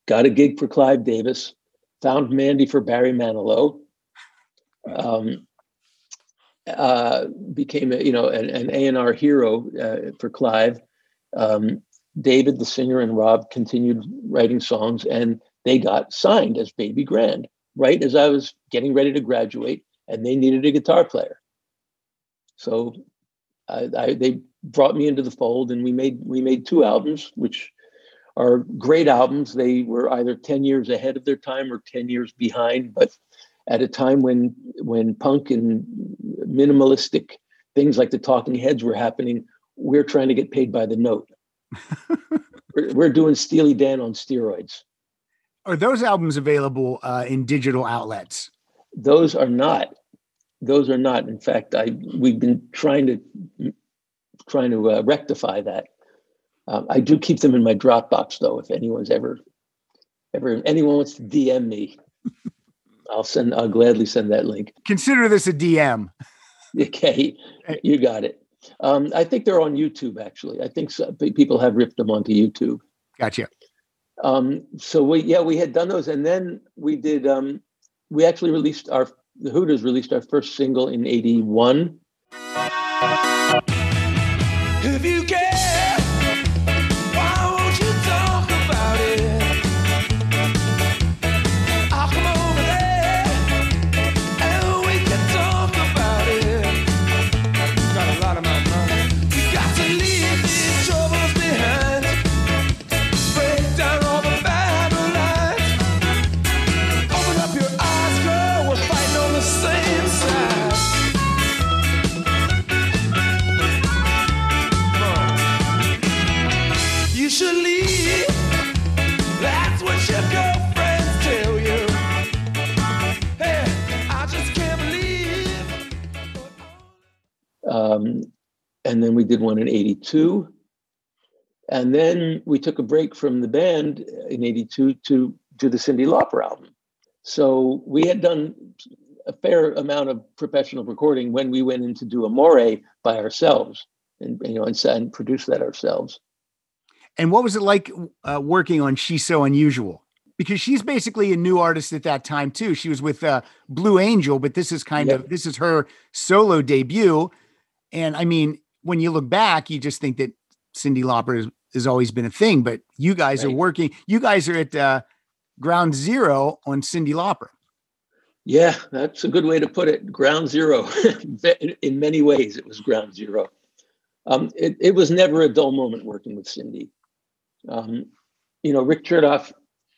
Got a gig for Clive Davis. Found Mandy for Barry Manilow. Um, uh, became a, you know an, an A&R hero uh, for Clive. Um, David, the singer, and Rob continued writing songs, and they got signed as Baby Grand right as I was getting ready to graduate, and they needed a guitar player. So I, I, they brought me into the fold, and we made we made two albums, which are great albums. They were either ten years ahead of their time or ten years behind, but at a time when when punk and minimalistic things like the Talking Heads were happening, we're trying to get paid by the note. we're, we're doing Steely Dan on steroids. Are those albums available uh, in digital outlets? Those are not. Those are not. In fact, I we've been trying to trying to uh, rectify that. Um, I do keep them in my Dropbox though. If anyone's ever ever anyone wants to DM me, I'll send. I'll gladly send that link. Consider this a DM. Okay, you got it. Um, I think they're on YouTube. Actually, I think so, people have ripped them onto YouTube. Gotcha. Um, so we yeah we had done those, and then we did. Um, we actually released our the Hooters released our first single in '81. We did one in 82 and then we took a break from the band in 82 to do the Cyndi Lauper album so we had done a fair amount of professional recording when we went in to do amore by ourselves and you know and, and produce that ourselves. And what was it like uh, working on She's So Unusual? Because she's basically a new artist at that time too. She was with uh, Blue Angel, but this is kind of this is her solo debut. And I mean, when you look back, you just think that Cyndi Lauper has, has always been a thing. But you guys are working. You guys are at uh, ground zero on Cyndi Lauper. Yeah, that's a good way to put it. Ground zero. In many ways, it was ground zero. Um, it, it was never a dull moment working with Cyndi. Um, you know, Rick Chertoff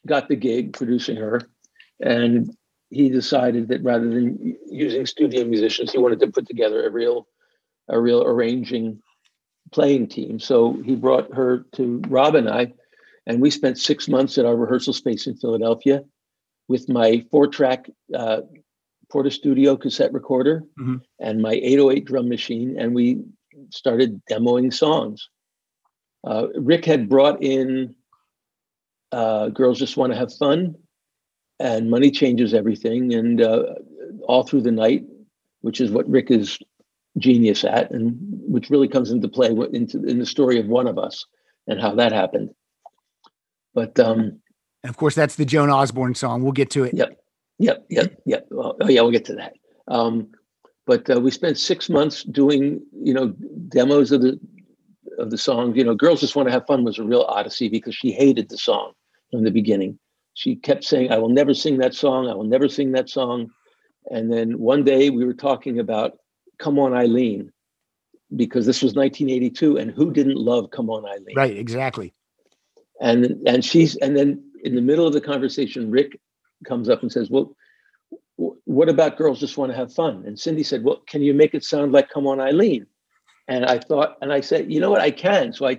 got the gig producing her, and he decided that rather than using studio musicians, he wanted to put together a real, a real arranging playing team. So he brought her to Rob and I, and we spent six months at our rehearsal space in Philadelphia with my four-track uh, Portastudio cassette recorder Mhm. and my 808 drum machine, and we started demoing songs. Uh, Rick had brought in uh, "Girls Just Want to Have Fun" and "Money Changes Everything," and uh, all through the night, which is what Rick is genius at, and which really comes into play into in the story of one of us and how that happened. But um, And of course, that's the Joan Osborne song. We'll get to it. Yep, yep, yep, yep. Well, oh yeah, we'll get to that. Um, but uh, we spent six months doing, you know, demos of the of the songs. You know, "Girls Just Want to Have Fun" was a real odyssey because she hated the song from the beginning. She kept saying, "I will never sing that song. I will never sing that song." And then one day we were talking about "Come On, Eileen," because this was 1982, and who didn't love "Come On, Eileen"? Right, exactly. and and she's and then in the middle of the conversation rick comes up and says well what about girls just want to have fun? And Cyndi said well can you make it sound like come on eileen? And i thought and i said you know what? I can. So i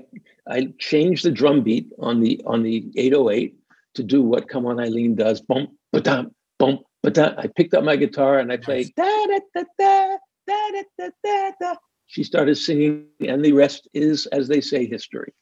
i changed the drum beat on the on the 808 to do what come on eileen does. Bump ba-dum bump ba-dum. i picked up my guitar and i played da da da da da da da da she started singing and the rest is as they say history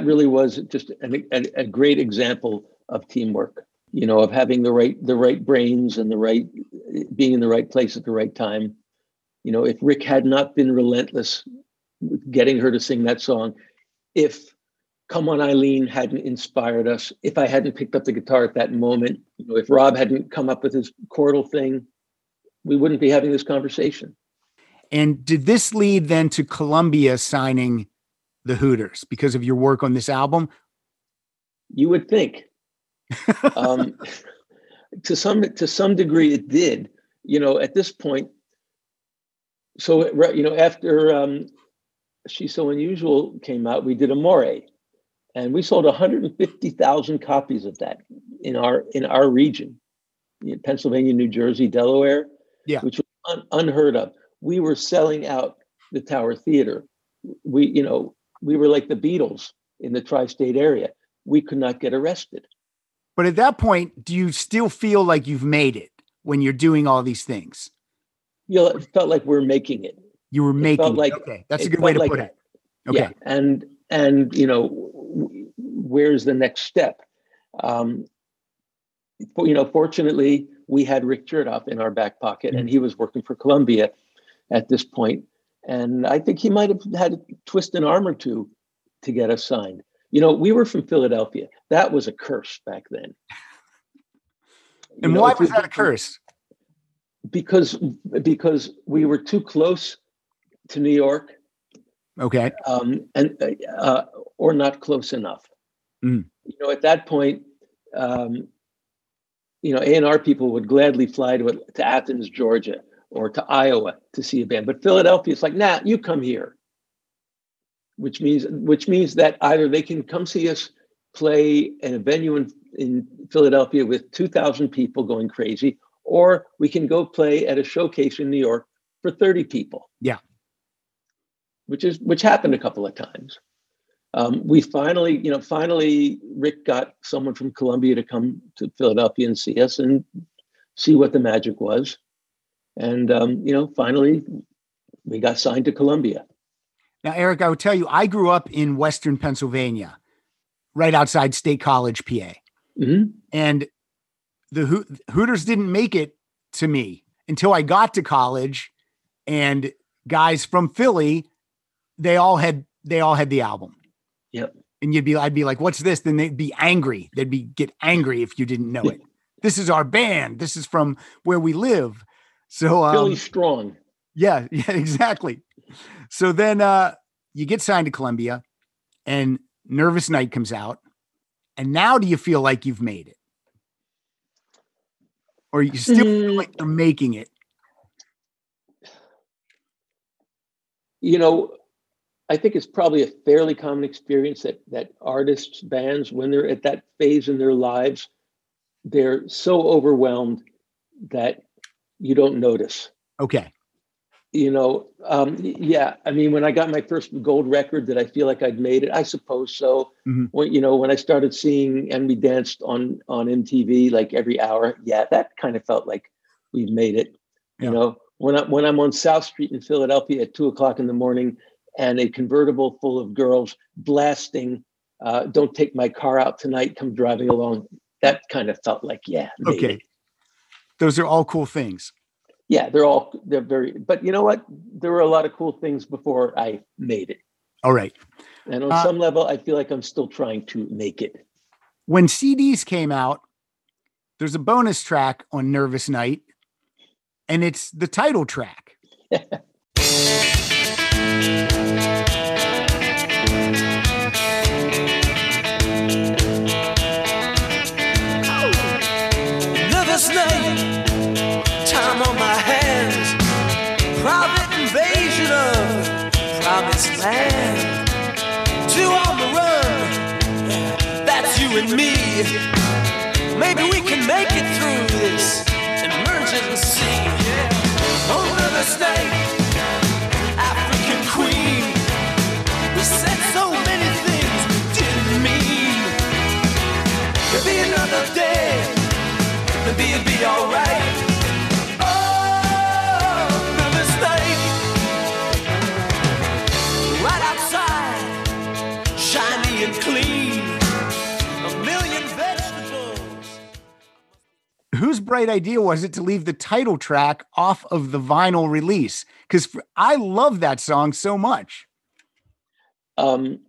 that really was just an, a, a great example of teamwork you know of having the right the right brains and the right being in the right place at the right time. You know if rick had not been relentless with getting her to sing that song if come on eileen hadn't inspired us if i hadn't picked up the guitar at that moment you know if rob hadn't come up with his chordal thing we wouldn't be having this conversation. And did this lead then to Columbia signing the Hooters because of your work on this album? You would think. um, to some to some degree, it did. You know, at this point. So right, you know, after um, "She's So Unusual" came out, we did a Amore, and we sold 150,000 copies of that in our in our region, in Pennsylvania, New Jersey, Delaware. Yeah. which was un- unheard of. We were selling out the Tower Theater. We, you know, we were like the Beatles in the tri-state area. We could not get arrested. But at that point, do you still feel like you've made it when you're doing all these things? You know, it felt like we're making it. You were making it. like- okay, that's a good way to felt put it. Okay, Yeah, and and you know, where's the next step? Um, you know, fortunately, we had Rick Chertoff in our back pocket, and he was working for Columbia at this point, and I think he might have had to twist an arm or two to get us signed. You know, we were from Philadelphia. That was a curse back then. And know, why was that a curse? because because we were too close to New York, Okay. um, and uh, or not close enough. Mm. You know, at that point, um, you know, A and R people would gladly fly to to Athens, Georgia, or to Iowa to see a band, but Philadelphia is like, nah, you come here. Which means, which means that either they can come see us play in a venue in, in Philadelphia with two thousand people going crazy, or we can go play at a showcase in New York for thirty people. Yeah. which is which happened a couple of times. Um, we finally, you know, finally, Rick got someone from Columbia to come to Philadelphia and see us and see what the magic was. And um, you know, finally, we got signed to Columbia. Now, Eric, I would tell you, I grew up in Western Pennsylvania, right outside State College, PA. Mhm. and the Ho- Hooters didn't make it to me until I got to college, and guys from Philly, they all had they all had the album. Yep. And you'd be, I'd be like, "What's this?" Then they'd be angry. They'd be get angry if you didn't know it. this is our band. This is from where we live. So, um, strong. yeah, yeah, exactly. So then uh you get signed to Columbia and Nervous Night comes out. And now do you feel like you've made it? Or you still feel Mm. like you're making it? you know, I think it's probably a fairly common experience that that artists, bands, when they're at that phase in their lives, they're so overwhelmed that you don't notice. Okay. You know, um, yeah. I mean, when I got my first gold record, did I feel like I'd made it? I suppose so. Mhm. When you know, when I started seeing and we danced on on MTV like every hour, yeah, that kind of felt like we've made it. Yeah. You know, when I when I'm on South Street in Philadelphia at two o'clock in the morning, and a convertible full of girls blasting, uh, "Don't take my car out tonight." Come driving along. That kind of felt like, yeah, made Okay. it. Those are all cool things. yeah, they're all they're very. But you know what? There were a lot of cool things before I made it, All right. and on Uh, some level, I feel like I'm still trying to make it. When CDs came out, there's a bonus track on Nervous Night, and it's the title track. bright idea was it to leave the title track off of the vinyl release? Because I love that song so much. Um,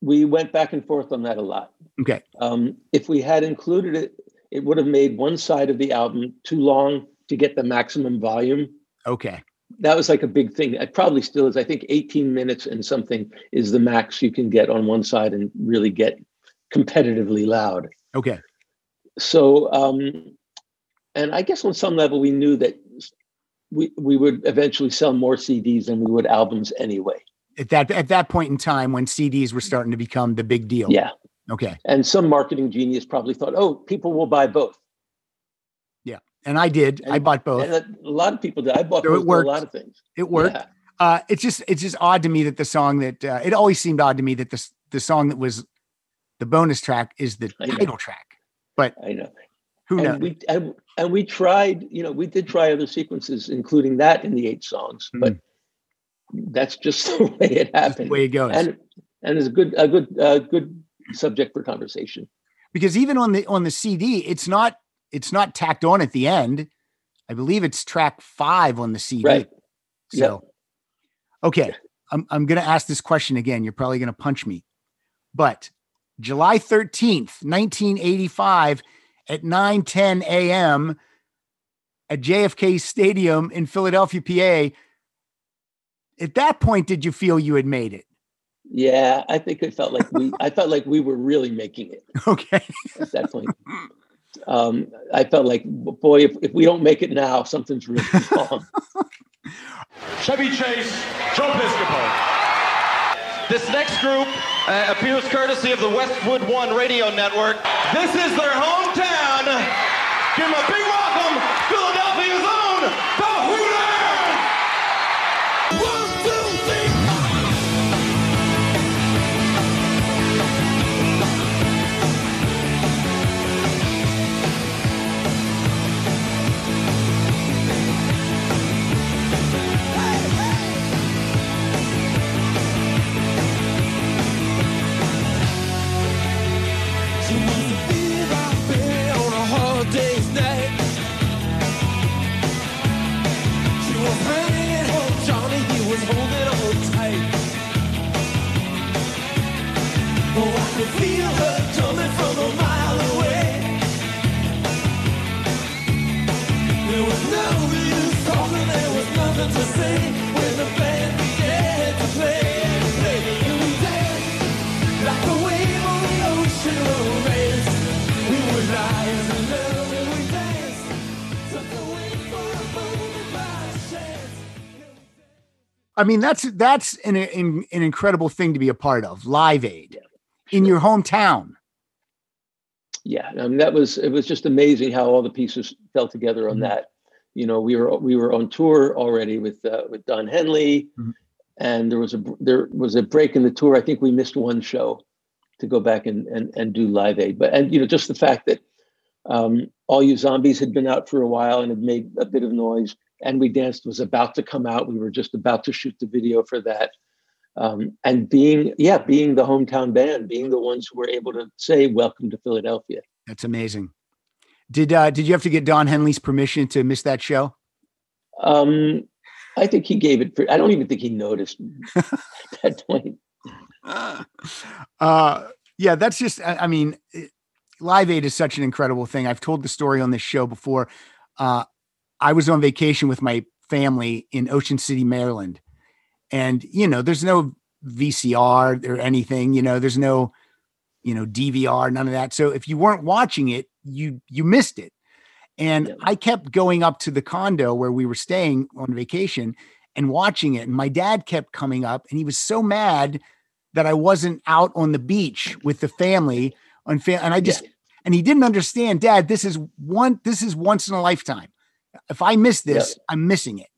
we went back and forth on that a lot. Okay. Um, if we had included it, it would have made one side of the album too long to get the maximum volume. Okay. That was like a big thing. It probably still is. I think 18 minutes and something is the max you can get on one side and really get competitively loud. Okay. So, um, and I guess on some level, we knew that we, we would eventually sell more CDs than we would albums anyway. At that at that point in time when CDs were starting to become the big deal. Yeah. Okay. And some marketing genius probably thought, oh, people will buy both. Yeah. And I did. I bought both. And a, lot of people did. I bought So it both a lot of things. It worked. Yeah. Uh, it's just it's just odd to me that the song that uh, it always seemed odd to me that this the song that was the bonus track is the title track. But I know. Who knows? and we and, and we tried, you know, we did try other sequences, including that in the eight songs, but that's just the way it happened. the way it goes. and and it's a good a good uh, good subject for conversation. because even on the on the CD, it's not it's not tacked on at the end. I believe it's track five on the CD. Right. So, okay, I'm I'm gonna ask this question again. You're probably gonna punch me, but July 13th, 1985, at 9:10 a.m. at JFK Stadium in Philadelphia, PA. At that point, did you feel you had made it? Yeah, I think I felt like we. I felt like we were really making it Okay. at that point. Um, I felt like, boy, if, if we don't make it now, something's really wrong. Chevy Chase, Joe Piscopo. This next group uh, appears courtesy of the Westwood One Radio Network. This is their hometown. Give them a big I mean, that's that's an, an an incredible thing to be a part of. Live Aid in your hometown. yeah, I mean, that was it. Was just amazing how all the pieces fell together on Mhm. that. You know, we were we were on tour already with uh, with Don Henley, Mhm. and there was a there was a break in the tour. I think we missed one show to go back and and, and do Live Aid. But and you know, just the fact that um, All You Zombies had been out for a while and had made a bit of noise, and We Danced was about to come out. We were just about to shoot the video for that. Um, and being, yeah, being the hometown band, being the ones who were able to say "Welcome to Philadelphia." That's amazing. Did uh did you have to get Don Henley's permission to miss that show? Um, I think he gave it. I don't even think he noticed that point. Uh yeah, that's just I, I mean, it- Live Aid is such an incredible thing. I've told the story on this show before. Uh I was on vacation with my family in Ocean City, Maryland. And you know, there's no VCR or anything, you know, there's no you know, DVR, none of that. So if you weren't watching it, you you missed it. And Yeah. I kept going up to the condo where we were staying on vacation and watching it. And my dad kept coming up and he was so mad that I wasn't out on the beach with the family on fa- and I just and he didn't understand, Dad, this is one this is once in a lifetime. If I miss this, I'm missing it.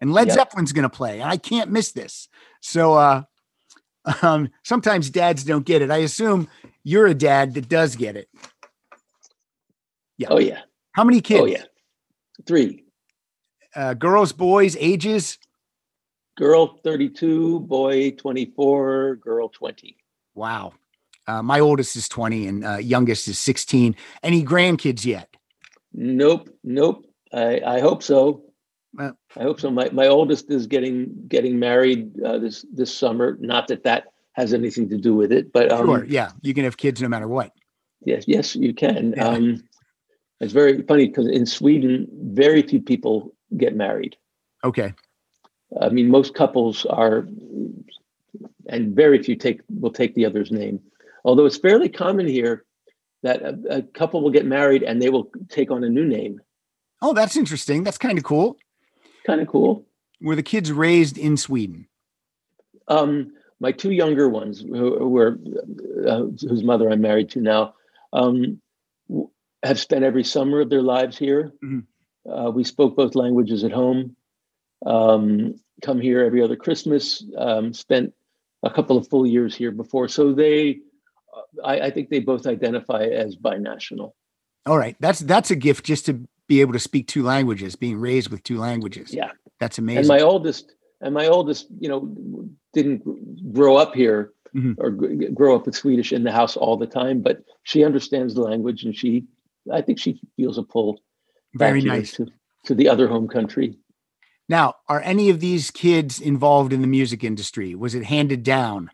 And Led Yep. Zeppelin's gonna play, and I can't miss this. So uh um sometimes dads don't get it. I assume you're a dad that does get it. Yeah. Oh yeah, How many kids? oh yeah. Three Uh, girls, boys, ages. girl, thirty-two, boy, twenty-four, girl, twenty. Wow. Uh, my oldest is 20 and uh, youngest is 16. Any grandkids yet? Nope, nope. I I hope so. I hope so. My my oldest is getting getting married uh, this this summer. Not that that has anything to do with it, but um, sure. Yeah. You can have kids no matter what. Yes, yes, you can. Yeah. Um, it's very funny because in Sweden, very few people get married. Okay. I mean, most couples are, and very few take will take the other's name. Although it's fairly common here that a, a couple will get married and they will take on a new name. Oh, that's interesting. That's kind of cool. Kind of cool. Were the kids raised in Sweden? Um, my two younger ones, who, are uh, whose mother I'm married to now, um, have spent every summer of their lives here. Mhm. Uh, we spoke both languages at home. Um, come here every other Christmas. Um, spent a couple of full years here before, so they, uh, I, I think they both identify as binational. All right. That's that's a gift just to be able to speak two languages, being raised with two languages. Yeah. That's amazing. and my oldest and my oldest you know didn't grow up here Mhm. or grow up with swedish in the house all the time but she understands the language and she i think she feels a pull Very nice. to, to the other home country Now, are any of these kids involved in the music industry? Was it handed down?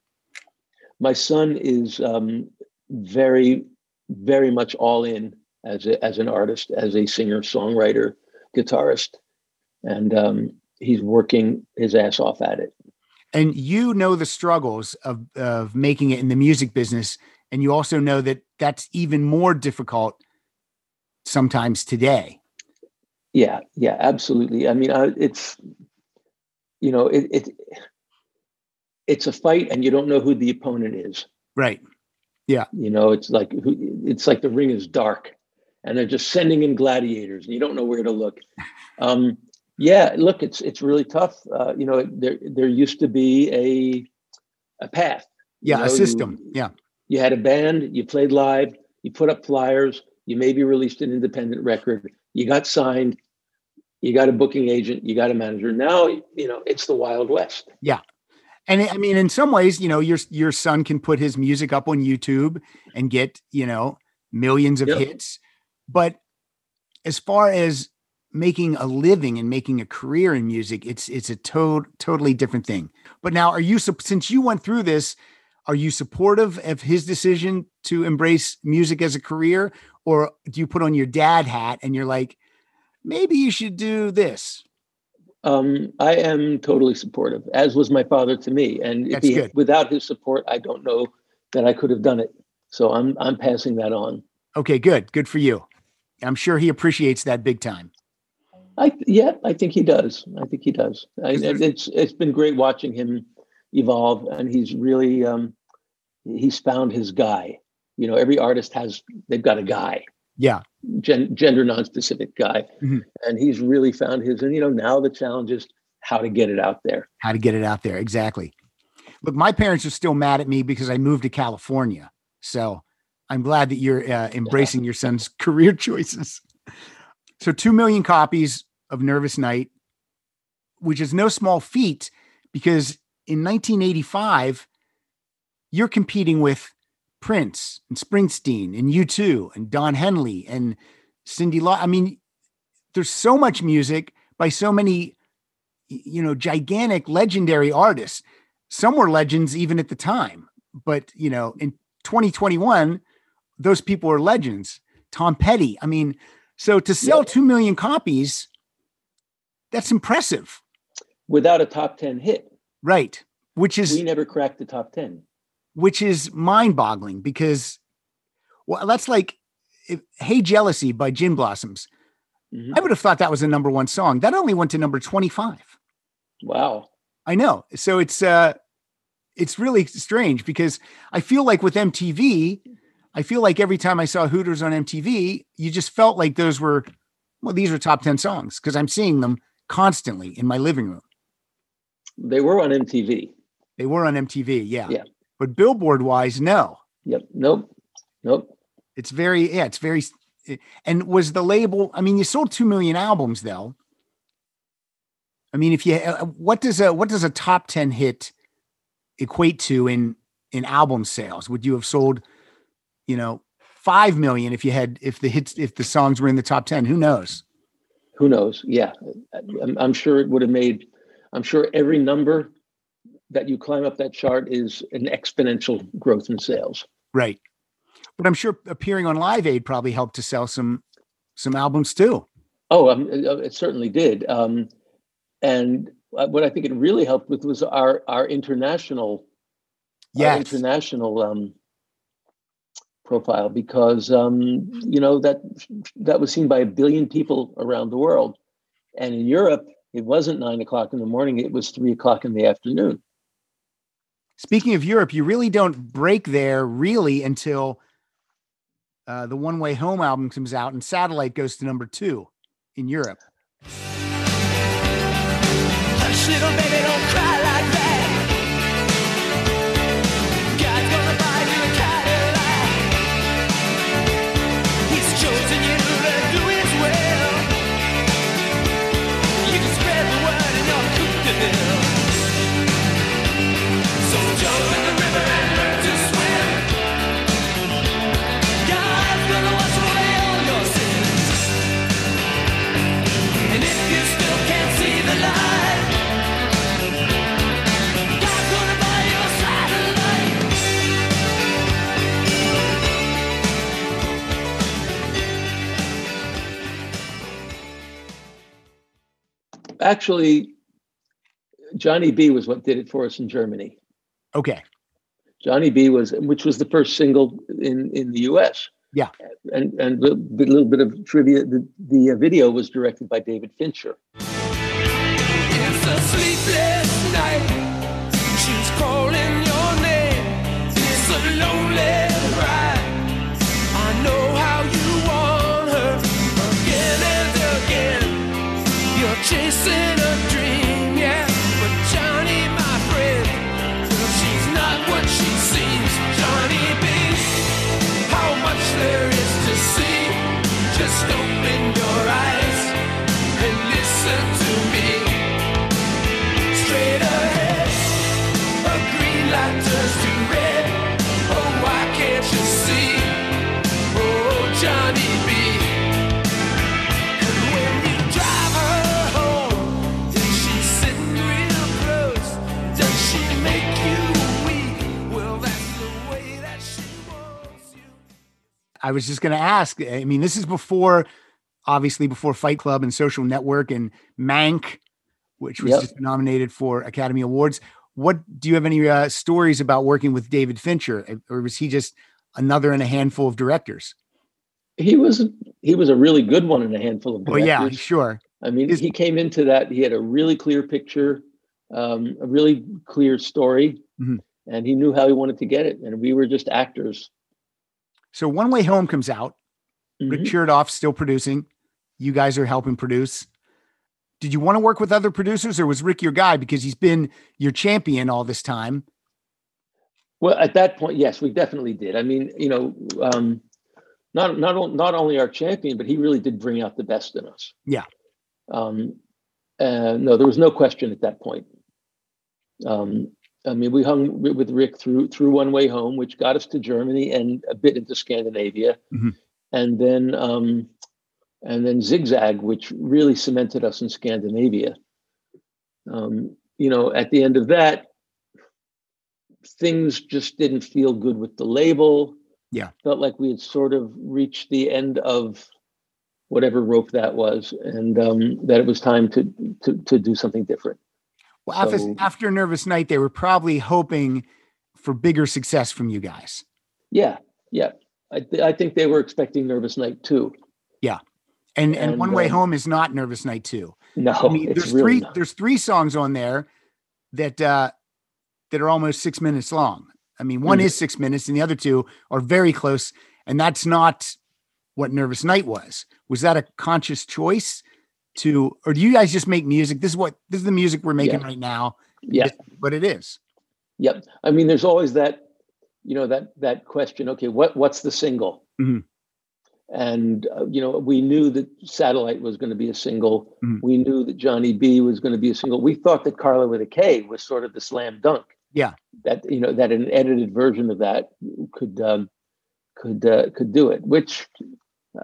my son is um, very very much all in as a, as an artist as a singer songwriter guitarist and um, he's working his ass off at it and you know the struggles of of making it in the music business and you also know that that's even more difficult sometimes today Yeah, yeah, absolutely. I mean, I, it's you know, it, it it's a fight, and you don't know who the opponent is. right Yeah. You know, it's like who- it's like the ring is dark, and they're just sending in gladiators, and you don't know where to look. Um, yeah, look, it's it's really tough. Uh, you know, there there used to be a a path. you yeah know, a you- system yeah you had a band, you played live, you put up flyers, you maybe released an independent record, you got signed, you got a booking agent, you got a manager. Now, you know, it's the Wild West. Yeah. And i mean in some ways you know your your son can put his music up on youtube and get you know millions of Yep. hits but as far as making a living and making a career in music it's it's a to- totally different thing but now are you since you went through this are you supportive of his decision to embrace music as a career or do you put on your dad hat and you're like maybe you should do this Um, I am totally supportive, as was my father to me. And if That's he, good. without his support, I don't know that I could have done it. So I'm I'm passing that on. okay good good for you i'm sure he appreciates that big time I yeah, I think he does. I think he does. I, it's it's been great watching him evolve, and he's really um, he's found his guy. You know, every artist has they've got a guy, yeah gen, gender non-specific guy, Mhm. and he's really found his. And you know, now the challenge is how to get it out there. how to get it out there. Exactly. Look, my parents are still mad at me because I moved to California. So I'm glad that you're uh, embracing your son's career choices. So 2 million copies of Nervous Night, which is no small feat because in 1985, you're competing with Prince and Springsteen and U2 and Don Henley and Cyndi Lauper. I mean, there's so much music by so many you know gigantic legendary artists some were legends even at the time but you know in 2021 those people are legends tom petty i mean so to sell Yeah. 2 million copies that's impressive Without a top ten hit, right which is we never cracked the top ten. which is mind-boggling because well that's like if, hey jealousy by gin blossoms Mhm. i would have thought that was a number one song that only went to number 25 Wow. I know. So it's uh it's really strange because I feel like with MTV, I feel like every time I saw Hooters on MTV, you just felt like those were well, these are top 10 songs because I'm seeing them constantly in my living room. They were on MTV. They were on MTV, yeah. Yeah. But billboard wise, no. Yep. Nope. Nope. It's very, yeah, it's very and was the label, I mean, you sold 2 million albums though. I mean, if you uh, what does a what does a top 10 hit equate to in in album sales? Would you have sold, you know, 5 million if you had if the hits if the songs were in the top 10? Who knows? Who knows? Yeah. I'm, I'm sure it would have made. I'm sure every number that you climb up that chart is an exponential growth in sales. Right. But I'm sure appearing on Live Aid probably helped to sell some some albums too. Oh, um, uh, it certainly did. Um, and uh, what I think it really helped with was our our international our Yes. international um, profile because um, you know that that was seen by a billion people around the world, and in Europe it wasn't nine o'clock in the morning; it was three o'clock in the afternoon. Speaking of Europe, you really don't break there really until uh, the One Way Home album comes out and Satellite goes to number two in Europe. Hush, little baby, don't cry Actually, Johnny B was what did it for us in Germany. Okay. Johnny B was, which was the first single in in the U.S. Yeah. and and a little bit of trivia: the, the uh, video was directed by David Fincher. I was just going to ask. I mean, this is before, obviously, before Fight Club and Social Network and Mank, which was Yep. just nominated for Academy Awards. What do you have any uh, stories about working with David Fincher, or was he just another in a handful of directors? He was he was a really good one in a handful of Well, yeah, sure. I mean, he came into that. He had a really clear picture, um, a really clear story, Mhm. and he knew how he wanted to get it. And we were just actors. So One Way Home comes out. Rick Mhm. Chertoff still producing. You guys are helping produce. Did you want to work with other producers, or was Rick your guy because he's been your champion all this time? Well, at that point, yes, we definitely did. I mean, you know, um, not not not only our champion, but he really did bring out the best in us. Yeah. Um, and no, there was no question at that point. Um, I mean, we hung with Rick through through One Way Home, which got us to Germany and a bit into Scandinavia, Mhm. and then um, and then Zigzag, which really cemented us in Scandinavia. Um, you know, at the end of that, things just didn't feel good with the label. Yeah. Felt like we had sort of reached the end of whatever rope that was, and um, that it was time to, to to do something different. Well, after, So- after Nervous Night, they were probably hoping for bigger success from you guys. Yeah, yeah. I, th- I think they were expecting Nervous Night too. And and, And, One Way um, Home is not Nervous Night too. No, I mean, it's there's really three not. there's three songs on there that uh that are almost six minutes long. I mean, one Mhm. is six minutes, and the other two are very close. And that's not what Nervous Night was. Was that a conscious choice to, or do you guys just make music? This is what this is the music we're making Yeah. right now. Yeah, But it is. Yep. I mean, there's always that, you know, that that question. Okay, what what's the single? Mhm. And uh, you know, we knew that Satellite was going to be a single. Mhm. We knew that Johnny B was going to be a single. We thought that Carla with a K was sort of the slam dunk. Yeah. That you know that an edited version of that could um, could uh, could do it, which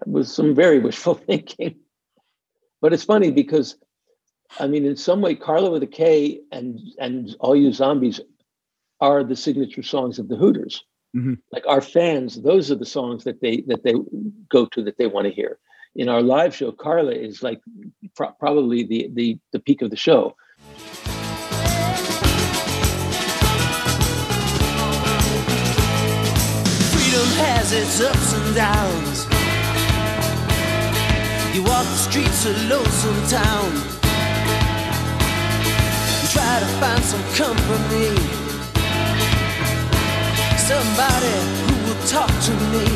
was some very wishful thinking. But it's funny because, I mean, in some way, Carla with a K and and All You Zombies are the signature songs of the Hooters. Mhm. Like our fans, those are the songs that they that they go to that they want to hear. In our live show, Carla is like pro- probably the the the peak of the show. Freedom has its ups and downs. You walk the streets of lonesome town. You try to find some company. Somebody who will talk to me.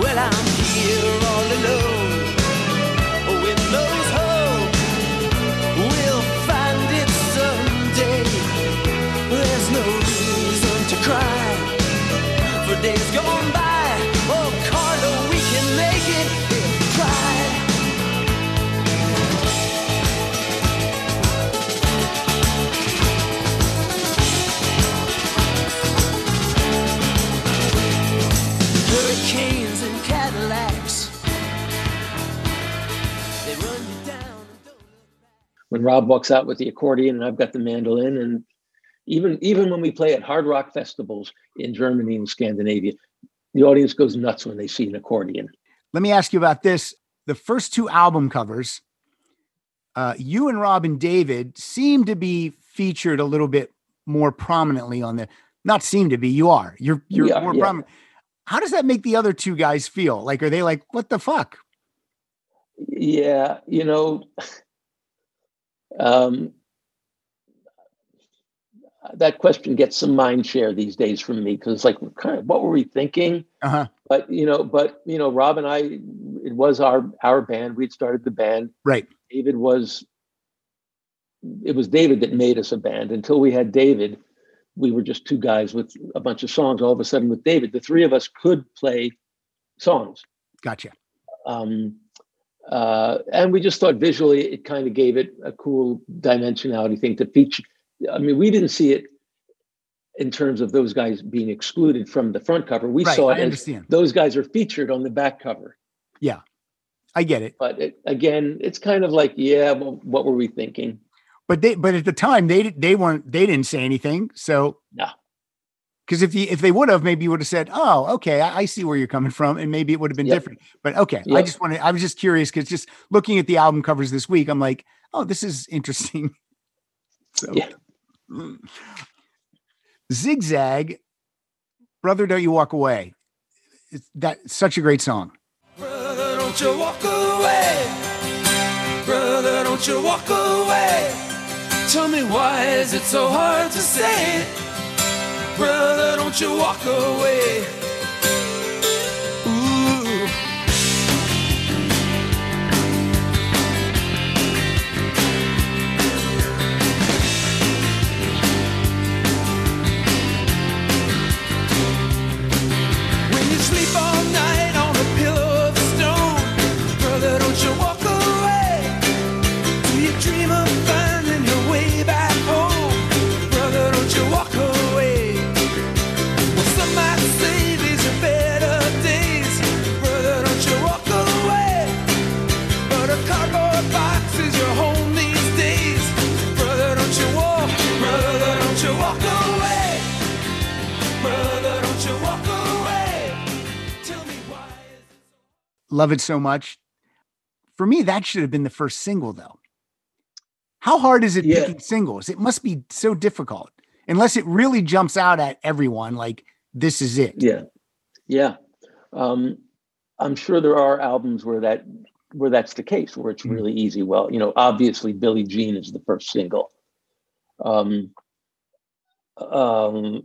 Well, I'm here all alone. Oh, in hope we'll find it someday. There's no reason to cry for days gone by. When Rob walks out with the accordion and I've got the mandolin, and even even when we play at hard rock festivals in Germany and Scandinavia, the audience goes nuts when they see an accordion. Let me ask you about this. The first two album covers, uh, you and Rob and David seem to be featured a little bit more prominently on the. Not seem to be. You are. You're. You're more yeah. prominent. How does that make the other two guys feel? Like, are they like, what the fuck? Yeah, you know, um, that question gets some mind share these days from me because, like, kind of, what were we thinking? Uh huh. But you know, but you know, Rob and I, it was our our band. We'd started the band. Right. David was. It was David that made us a band. Until we had David, we were just two guys with a bunch of songs. All of a sudden, with David, the three of us could play songs. Gotcha. um, uh, and we just thought visually it kind of gave it a cool dimensionality thing to feature. I mean, we didn't see it in terms of those guys being excluded from the front cover. We Right, saw I it as understand. those guys are featured on the back cover. Yeah, I get it. But it, again, it's kind of like, yeah, well, what were we thinking? But they, but at the time they they weren't they didn't say anything. So No. Because if you if they would have, maybe you would have said, "Oh, okay, I, I see where you're coming from," and maybe it would have been Yep. different. But okay, I just wanted I was just curious because just looking at the album covers this week, I'm like, oh, this is interesting. So, Yeah. Mm. zigzag, brother, don't you walk away. It's that such a great song. Brother, don't you walk away. Brother, don't you walk away. Tell me why is it so hard to say? Brother, don't you walk away. Ooh. When you sleep all Love it so much. For me, that should have been the first single, though. How hard is it Yeah. picking singles? It must be so difficult, unless it really jumps out at everyone. Like this is it. Yeah, yeah. Um, I'm sure there are albums where that where that's the case, where it's Mhm. really easy. Well, you know, obviously Billie Jean is the first single. Um, um,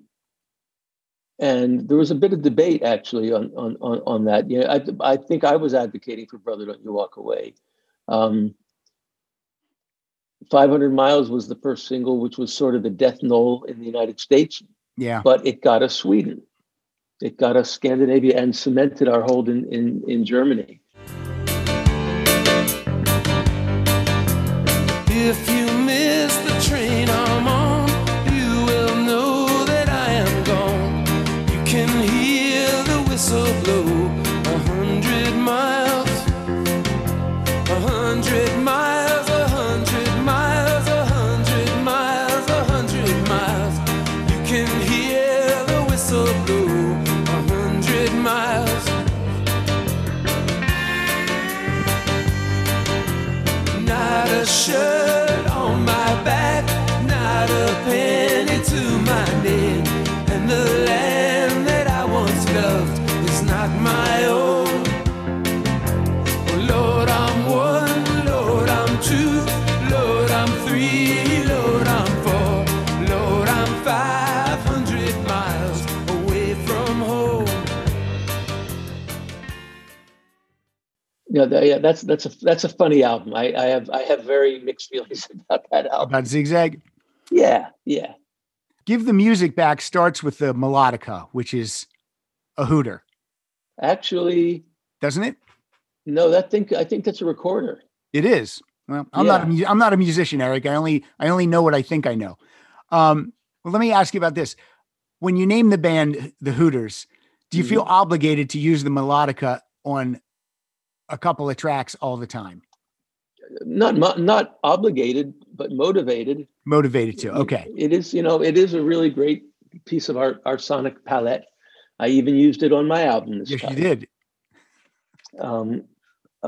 and there was a bit of debate actually on on on, on that. Yeah, I I think I was advocating for "Brother, Don't You Walk Away." Um, 500 Miles was the first single, which was sort of the death knell in the United States Yeah. but it got us Sweden. It got us Scandinavia and cemented our hold in, in, in Germany. If you Yeah, that- yeah, that's that's a that's a funny album. I, I have I have very mixed feelings about that album. About Zigzag. Yeah, yeah. Give the music back starts with the melodica, which is a hooter, Actually, doesn't it? no, that think I think that's a recorder. It is. Well, I'm not. A, Yeah. mu- I'm not a musician, Eric. I only. I only know what I think I know. Um, well, let me ask you about this. When you name the band the Hooters, do you feel Mm-hmm. obligated to use the melodica on a couple of tracks all the time? Not mo- not obligated, but motivated. Motivated to? Okay. It is, you know, it is a really great piece of our, our sonic palette. I even used it on my album this Yes, time. you did. um,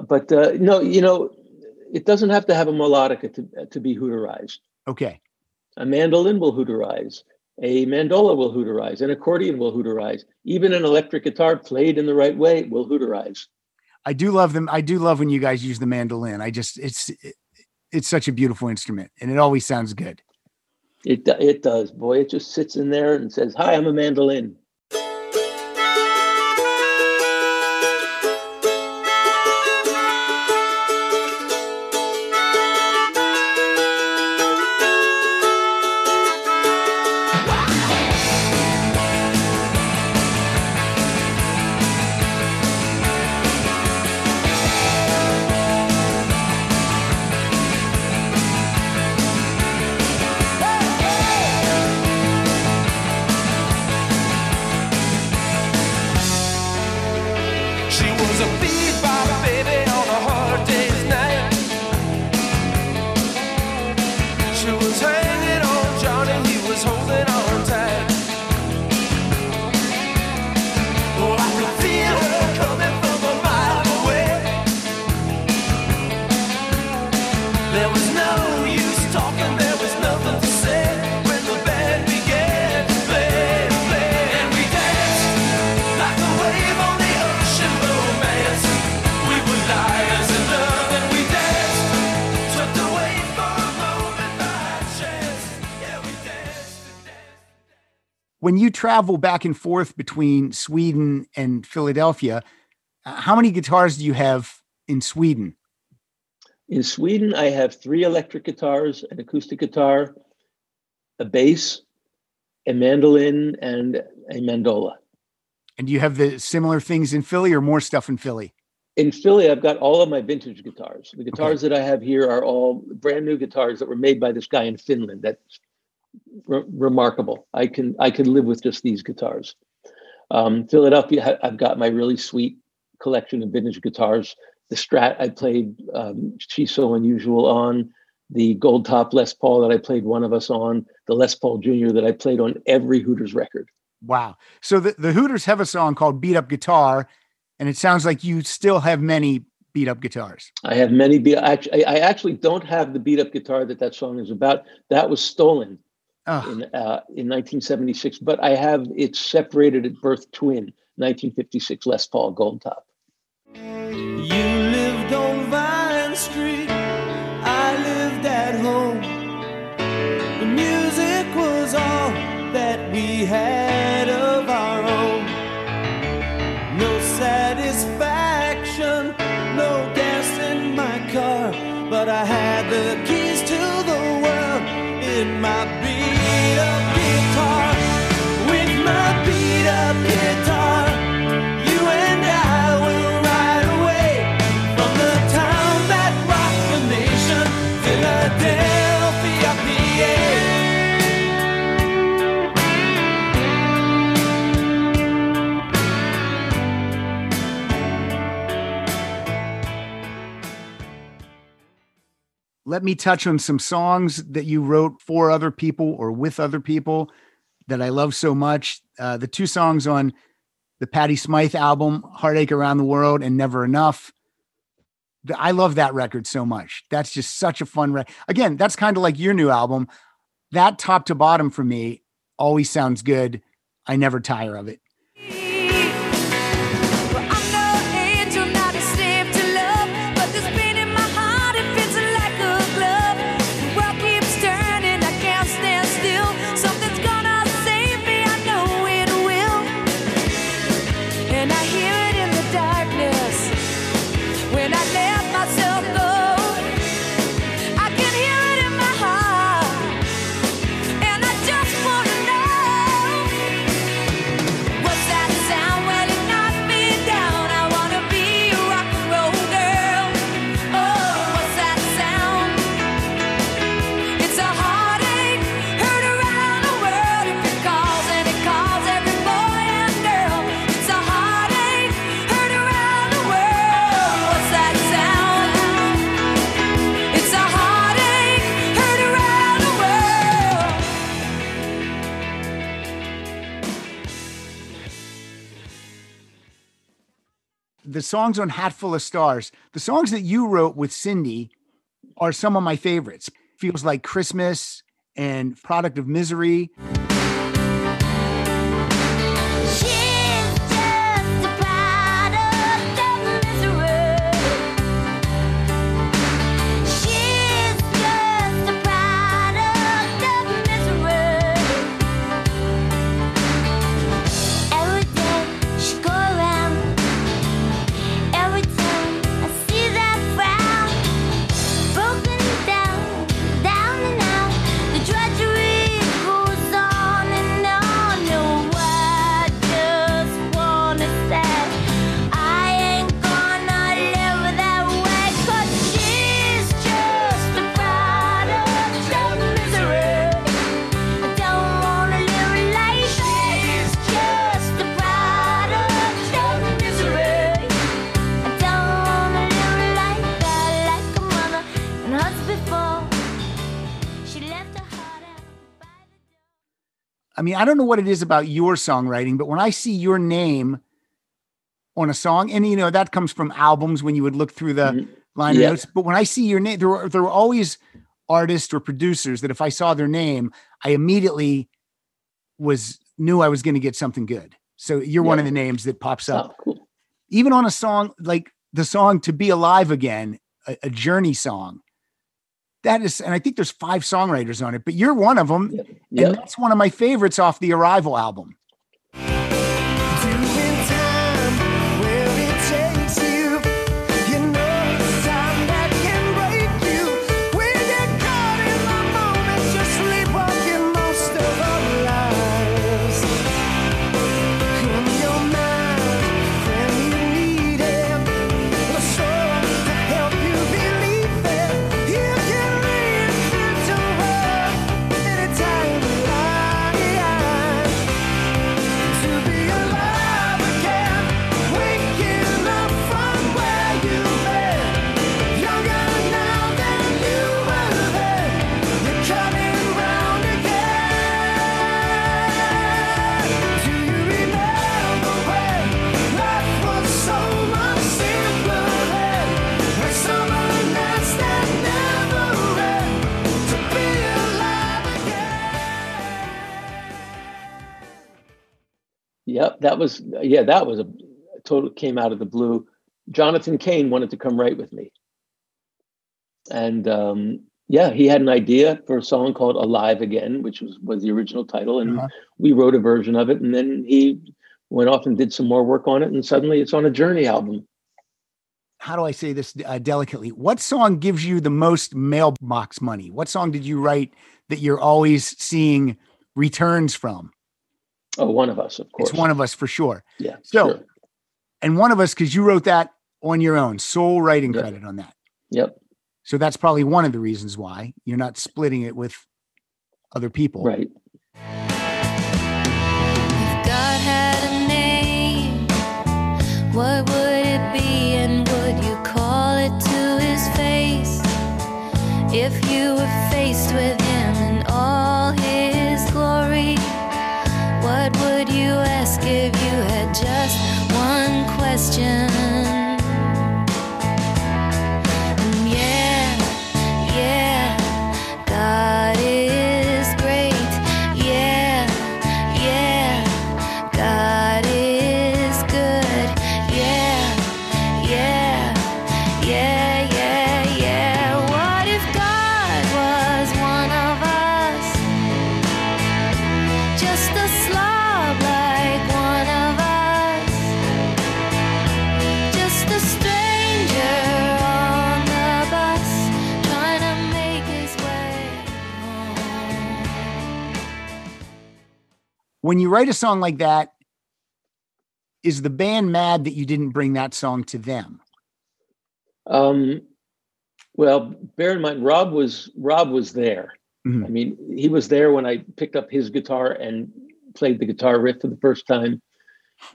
but uh, no, you know, it doesn't have to have a melodica to, to be hooterized. Okay. A mandolin will hooterize. A mandola will hooterize. An accordion will hooterize. Even an electric guitar played in the right way will hooterize. I do love them. I do love when you guys use the mandolin. I just it's it's such a beautiful instrument and it always sounds good. It it does, boy. It just sits in there and says, "Hi, I'm a mandolin." When you travel back and forth between Sweden and Philadelphia, uh, how many guitars do you have in Sweden? In Sweden, I have three electric guitars, an acoustic guitar, a bass, a mandolin, and a mandola. And do you have the similar things in Philly or more stuff in Philly? In Philly, I've got all of my vintage guitars. The guitars that I have here are all brand new guitars that were made by this guy in Finland. That's re- remarkable. I can I can live with just these guitars. Um, Philadelphia, I've got my really sweet collection of vintage guitars. The Strat I played um, "She's So Unusual" on, the Gold Top Les Paul that I played "One of Us" on, the Les Paul Jr. that I played on every Hooters record. Wow. So the, the Hooters have a song called Beat Up Guitar, and it sounds like you still have many beat up guitars. I have many. Be- actually, I actually don't have the beat up guitar that that song is about. That was stolen Oh, in uh, in 1976, but I have it separated at birth twin 1956 Les Paul Gold Top. You lived on Vine Street, let me touch on some songs that you wrote for other people or with other people that I love so much. Uh, the two songs on the Patty Smyth album, Heartache Around the World and Never Enough. I love that record so much. That's just such a fun record. Again, that's kind of like your new album. That top to bottom for me always sounds good. I never tire of it. And I songs on Hatful of Stars, the songs that you wrote with Cyndi, are some of my favorites. Feels like Christmas and Product of Misery. I don't know what it is about your songwriting, but when I see your name on a song, and you know, that comes from albums when you would look through the Mhm. liner Yeah. notes, but when I see your name, there were there were always artists or producers that if I saw their name, I immediately was knew I was going to get something good. So you're one of the names that pops up. Oh, cool. even on a song like the song to be alive again a, a journey song that is and i think there's five songwriters on it but you're one of them Yeah. and that's one of my favorites off the arrival album that was yeah, that was a total came out of the blue. Jonathan Cain wanted to come write with me, and um, yeah, he had an idea for a song called "Alive Again," which was was the original title, and Uh-huh. we wrote a version of it. And then he went off and did some more work on it, and suddenly it's on a Journey album. how do i say this uh, delicately what song gives you the most mailbox money what song did you write that you're always seeing returns from Oh, one of us, of course. it's one of us for sure yeah. So- sure. and one of us because you wrote that on your own sole writing Yeah. credit on that Yep. so that's probably one of the reasons why you're not splitting it with other people Right. If God had a name, what would it be and would you call it to his face? If you were faced with him in all when you write a song like that, is the band mad that you didn't bring that song to them? Um, well, bear in mind, Rob was Rob was there. Mhm. I mean, he was there when I picked up his guitar and played the guitar riff for the first time.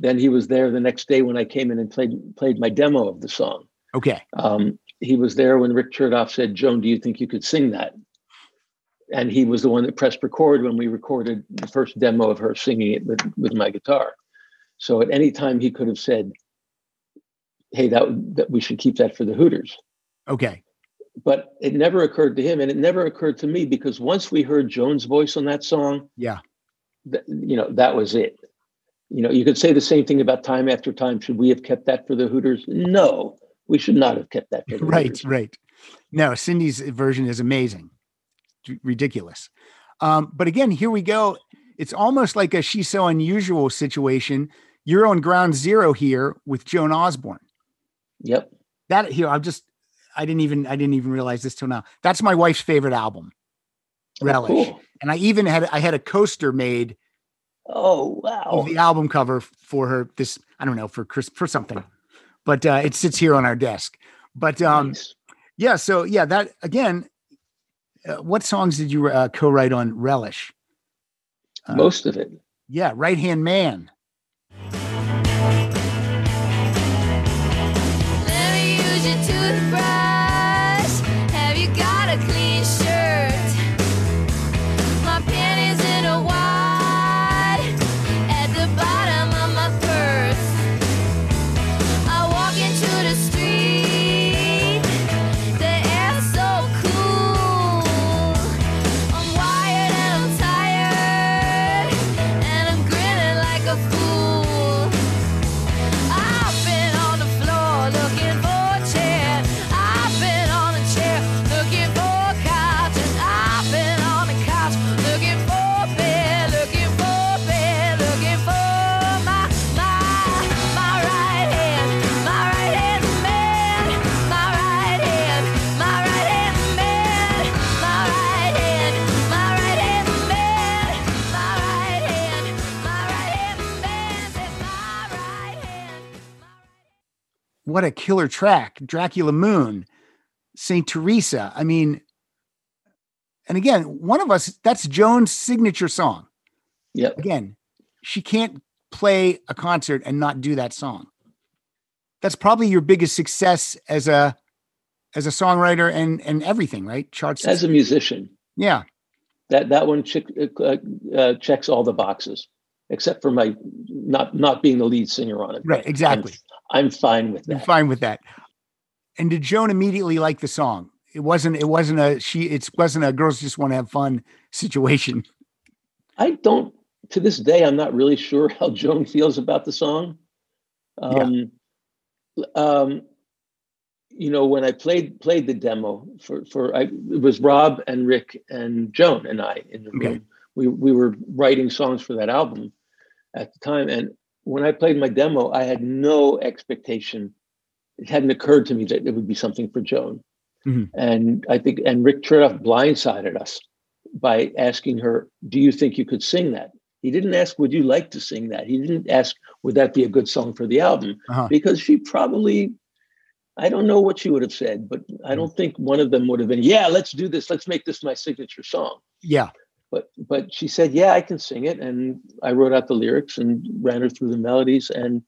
Then he was there the next day when I came in and played played my demo of the song. Okay. Um, he was there when Rick Chertoff said, "Joan, do you think you could sing that?" And he was the one that pressed record when we recorded the first demo of her singing it with, with my guitar. So at any time he could have said, "Hey, that, that we should keep that for the Hooters." Okay. but it never occurred to him, and it never occurred to me because once we heard Joan's voice on that song, Yeah. th- you know, that was it. You know, you could say the same thing about time after time. Should we have kept that for the Hooters? No, we should not have kept that for the Right, Hooters. right. No, Cyndi's version is amazing. Ridiculous. Um, but again, here we go. It's almost like a she's so unusual situation. You're on ground zero here with Joan Osborne. Yep. That here, I'm just I didn't even I didn't even realize this till now. That's my wife's favorite album. Relish. Cool. And I even had I had a coaster made Oh wow. of the album cover for her this I don't know for Chris for something. But uh it sits here on our desk. But um Nice. yeah, so yeah, that again what songs did you uh, co-write on Relish? uh, Most of it. Yeah, Right Hand Man. What a killer track. Dracula Moon, St. Teresa. I mean, and again, one of us, that's Joan's signature song. yeah Again, she can't play a concert and not do that song. That's probably your biggest success as a as a songwriter and and everything, right? Charts. As a musician, yeah. that that one check, uh, uh, checks all the boxes, except for my not not being the lead singer on it. Right, exactly. I'm, I'm fine with I'm that. fine with that. And did Joan immediately like the song? It wasn't. It wasn't a she. It wasn't a girls just want to have fun situation. I don't. To this day, I'm not really sure how Joan feels about the song. Um, um, you know, when I played played the demo for for I, it was Rob and Rick and Joan and I in the Okay. room. We we were writing songs for that album at the time, and when I played my demo, I had no expectation. It hadn't occurred to me that it would be something for Joan. Mhm. And I think, and Rick Chertoff blindsided us by asking her, "Do you think you could sing that?" He didn't ask, "Would you like to sing that?" He didn't ask, "Would that be a good song for the album?" Uh-huh. Because she probably, I don't know what she would have said, but I don't think one of them would have been, "Yeah, let's do this. Let's make this my signature song." Yeah. But but she said, "Yeah, I can sing it," and I wrote out the lyrics and ran her through the melodies, and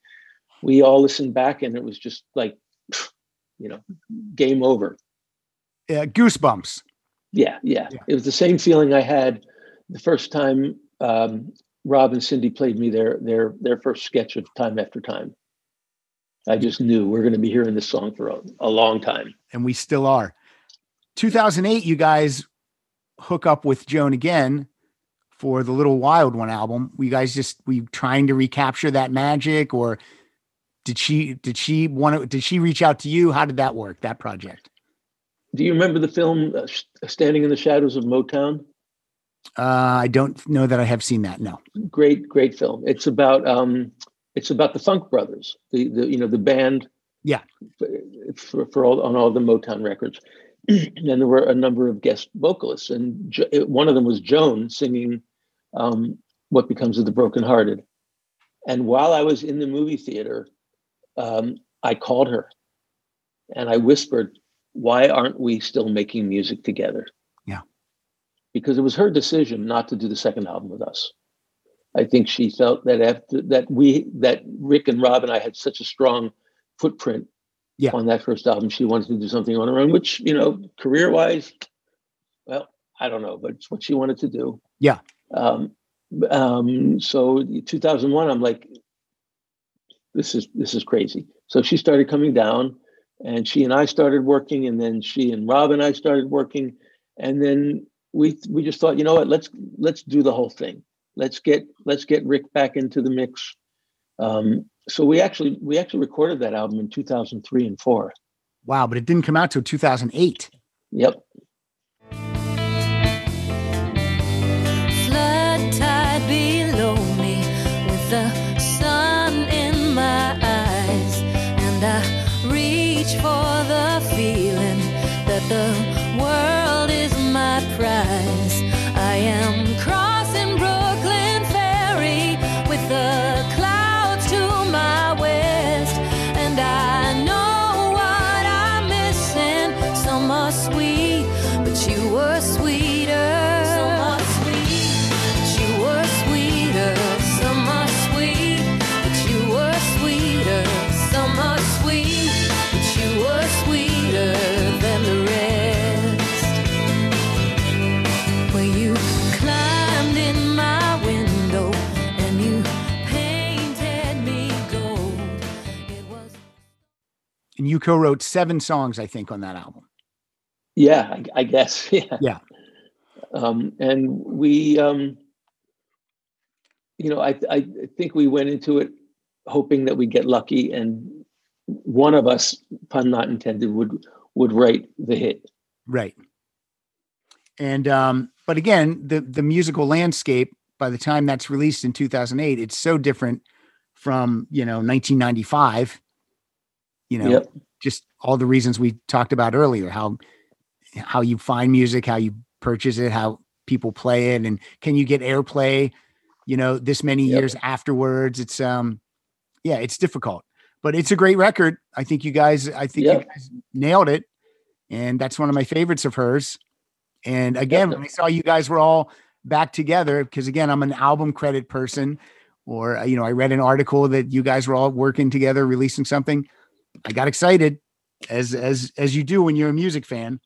we all listened back, and it was just like, you know, game over. Uh, goosebumps. Yeah, yeah, Yeah. It was the same feeling I had the first time um, Rob and Cyndi played me their their their first sketch of Time After Time. I just knew we're going to be hearing this song for a, a long time. and we still are. 2008, you guys hook up with Joan again for the Little Wild One album. Were you guys just we trying to recapture that magic, or did she did she want to did she reach out to you? How did that work? That project? Do you remember the film uh, Standing in the Shadows of Motown? Uh, I don't know that I have seen that. No. Great, great film. It's about um, it's about the Funk Brothers, the the you know the band. Yeah. For, for all on all the Motown records, and there were a number of guest vocalists, and jo- one of them was Joan singing um, "What Becomes of the Brokenhearted." And while I was in the movie theater, um, I called her, and I whispered, "Why aren't we still making music together?" Yeah. because it was her decision not to do the second album with us. I think she felt that after that we that Rick and Rob and I had such a strong footprint Yeah. on that first album. She wanted to do something on her own, which you know, career wise, well, I don't know, but it's what she wanted to do. Yeah. Um, um, so 2001, I'm like, this is this is crazy. So she started coming down, and she and I started working, and then she and Rob and I started working, and then we we just thought, you know what, let's let's do the whole thing. Let's get let's get Rick back into the mix. Um, so we actually we actually recorded that album in 2003 and four. Wow, but it didn't come out till 2008. Yep. flood tide below me with the sun in my eyes and i reach for the feeling that the you co-wrote seven songs, I think, on that album. Yeah, I, I guess. Yeah. Yeah. Um, and we, um, you know, I I think we went into it hoping that we'd get lucky, and one of us, pun not intended, would would write the hit. Right. And um, but again, the the musical landscape by the time that's released in 2008, it's so different from you know 1995. You know, Yep. just all the reasons we talked about earlier how how you find music how you purchase it how people play it and can you get airplay you know this many Yep. years afterwards? It's um yeah it's difficult but it's a great record. I think you guys i think you guys nailed it and that's one of my favorites of hers. And again when i saw you guys were all back together because again i'm an album credit person or you know i read an article that you guys were all working together releasing something i got excited as as as you do when you're a music fan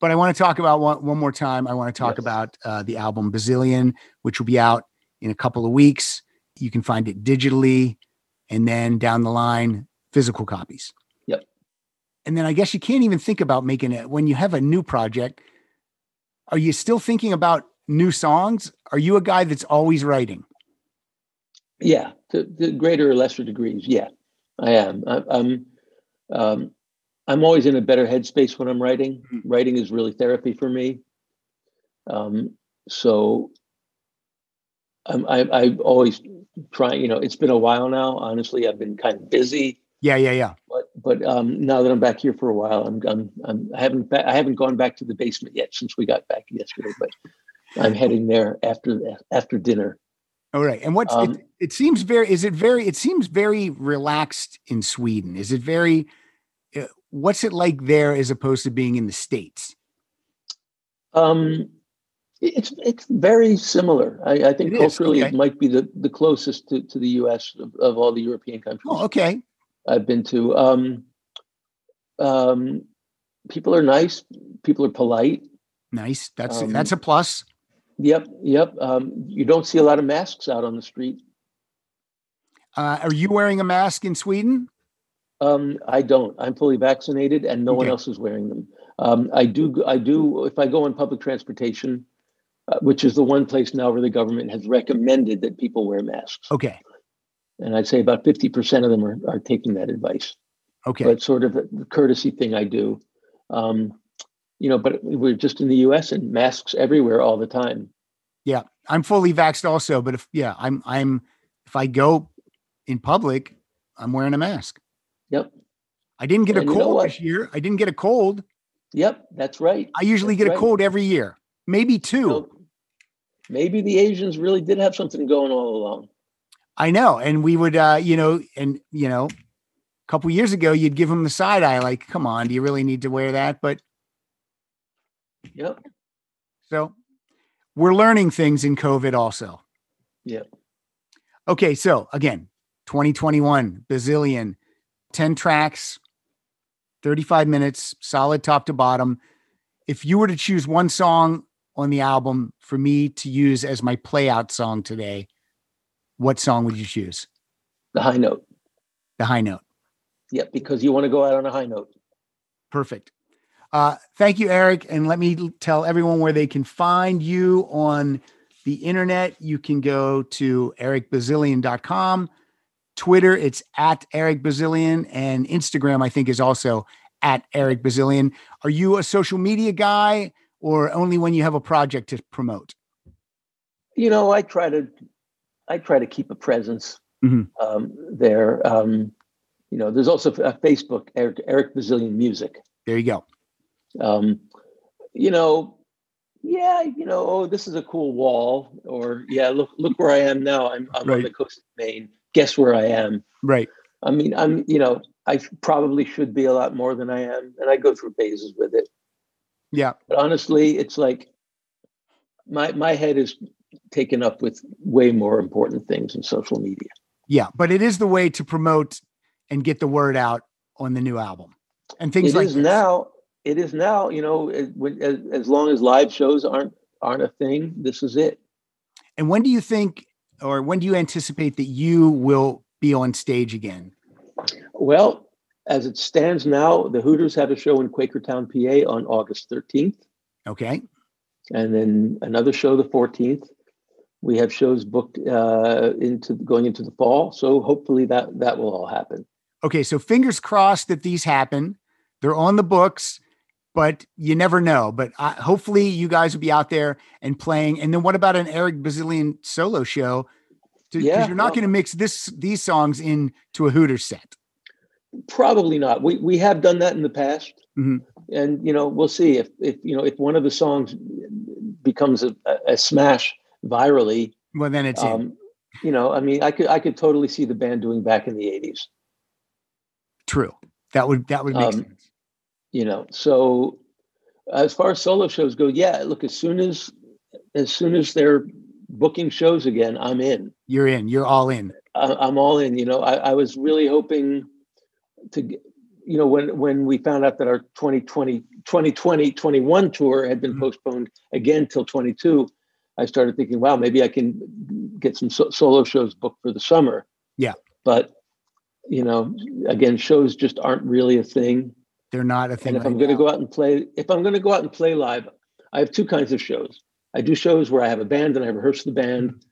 but i want to talk about one, one more time i want to talk Yes. about uh, the album bazillion which will be out in a couple of weeks you can find it digitally and then down the line physical copies Yep. and then i guess you can't even think about making it when you have a new project are you still thinking about new songs are you a guy that's always writing Yeah, to, to greater or lesser degrees. Yeah, I am. I, I'm. Um, I'm always in a better headspace when I'm writing. Mhm. Writing is really therapy for me. Um, so I'm, I, i am always try. You know, it's been a while now. Honestly, I've been kind of busy. yeah yeah yeah But but um, now that I'm back here for a while, I'm, I'm, I'm I haven't ba- I haven't gone back to the basement yet since we got back yesterday. But I'm heading there after after dinner. all right and what's Um, it, it seems very is it very it seems very relaxed in sweden is it very what's it like there as opposed to being in the states Um, it's it's very similar. I, I think It culturally okay. it might be the, the closest to, to the U.S. Of, of all the European countries oh okay I've been to. Um, um, people are nice. People are polite. nice that's Um, that's a plus Yep, yep. Um, you don't see a lot of masks out on the street. uh, are you wearing a mask in sweden Um, I don't. I'm fully vaccinated, and no one else is wearing them. Um, I do. I do. If I go on public transportation, uh, which is the one place now where the government has recommended that people wear masks. okay and I'd say about 50% of them are, are taking that advice. okay But sort of a courtesy thing I do. Um, you know, but we're just in the US and masks everywhere all the time. Yeah, I'm fully vaxxed also, but if yeah, I'm I'm if I go in public, I'm wearing a mask. Yep. I didn't get a And know cold this year. I didn't get a cold. Yep, that's right. I usually That's get a cold every year, maybe two. So maybe the Asians really did have something going all along. I know, and we would, uh, you know, and you know, a couple years ago, you'd give them the side eye, like, "Come on, do you really need to wear that?" But Yep. so we're learning things in COVID also. Yep. Okay, so again, 2021 bazillion, 10 tracks, 35 minutes, solid top to bottom. If you were to choose one song on the album for me to use as my play out song today, what song would you choose? The high note. The high note. Yep, because you want to go out on a high note. Perfect. Uh, thank you, Eric. And let me tell everyone where they can find you on the internet. You can go to ericbazilian.com. Twitter, it's at Eric Bazilian. And Instagram, I think, is also at Eric Bazilian. Are you a social media guy or only when you have a project to promote? you know, I try to, I try to keep a presence Mhm. um, there. Um, you know, there's also a Facebook, Eric, Eric Bazilian Music. There you go. Um, you know, yeah, you know, oh, this is a cool wall, or yeah, look, look where I am now. I'm, I'm on the coast of Maine. Guess where I am? Right. I mean, I'm, you know, I probably should be a lot more than I am, and I go through phases with it. Yeah. But honestly, it's like my my head is taken up with way more important things in social media. Yeah. But it is the way to promote and get the word out on the new album and things It like is this. now. It is now. You know, it, when, as, as long as live shows aren't aren't a thing, this is it. And when do you think, or when do you anticipate that you will be on stage again? Well, as it stands now, the Hooters have a show in Quakertown, PA, on August thirteenth, Okay. and then another show the fourteenth. We have shows booked uh, into going into the fall, so hopefully that that will all happen. Okay. So fingers crossed that these happen. They're on the books, but you never know. But uh, hopefully you guys will be out there and playing. And then what about an Eric Bazilian solo show? Because Yeah, you're not well- going to mix this these songs into a Hooters set. Probably not. We we have done that in the past, Mhm. and you know we'll see if if you know if one of the songs becomes a, a smash virally. Well, then it's in. Um, you know, I mean, I could I could totally see the band doing back in the '80s. True. That would that would make um, sense. You know, so as far as solo shows go, yeah. Look, as soon as as soon as they're booking shows again, I'm in. You're in. You're all in. I, I'm all in. You know, I, I was really hoping to, you know, when when we found out that our 2020 2020 21 tour had been Mhm. postponed again till 22, I started thinking, wow, maybe I can get some so- solo shows booked for the summer. Yeah. But you know, again, shows just aren't really a thing. They're not a thing. And if right I'm going to go out and play, if I'm going to go out and play live, I have two kinds of shows. I do shows where I have a band and I rehearse the band,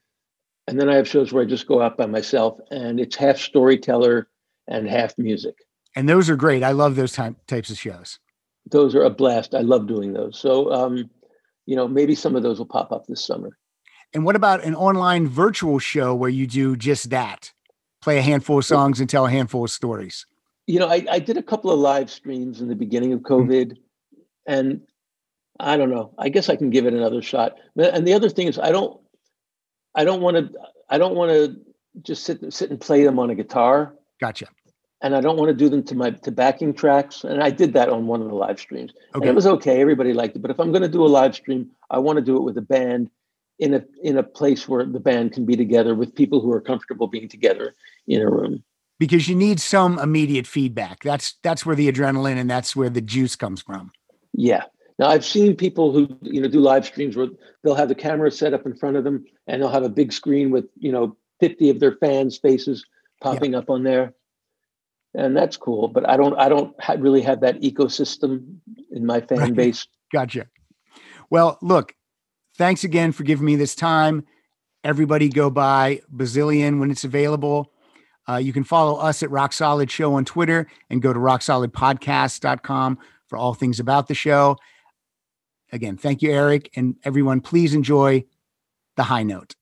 and then I have shows where I just go out by myself, and it's half storyteller and half music. and those are great. I love those type, types of shows. Those are a blast. I love doing those. So, um, you know, maybe some of those will pop up this summer. And what about an online virtual show where you do just that? Play a handful of songs and tell a handful of stories. You know, I, I did a couple of live streams in the beginning of hmm. COVID, and I don't know. I guess I can give it another shot. And the other thing is, I don't, I don't want to, I don't want to just sit sit and play them on a guitar, Gotcha. and I don't want to do them to my to backing tracks. And I did that on one of the live streams, and Okay. it was okay. Everybody liked it. But if I'm going to do a live stream, I want to do it with a band in a in a place where the band can be together with people who are comfortable being together in a room. Because you need some immediate feedback. That's that's where the adrenaline and that's where the juice comes from. Yeah. Now I've seen people who you know do live streams where they'll have the camera set up in front of them and they'll have a big screen with you know 50 of their fans' faces popping up on there, and that's cool. But I don't I don't really have that ecosystem in my fan Right. base. Gotcha. Well, look, thanks again for giving me this time. Everybody go buy Bazillion when it's available. Uh, you can follow us at Rock Solid Show on Twitter and go to rocksolidpodcast.com for all things about the show. Again, thank you, Eric. And everyone, please enjoy the high note.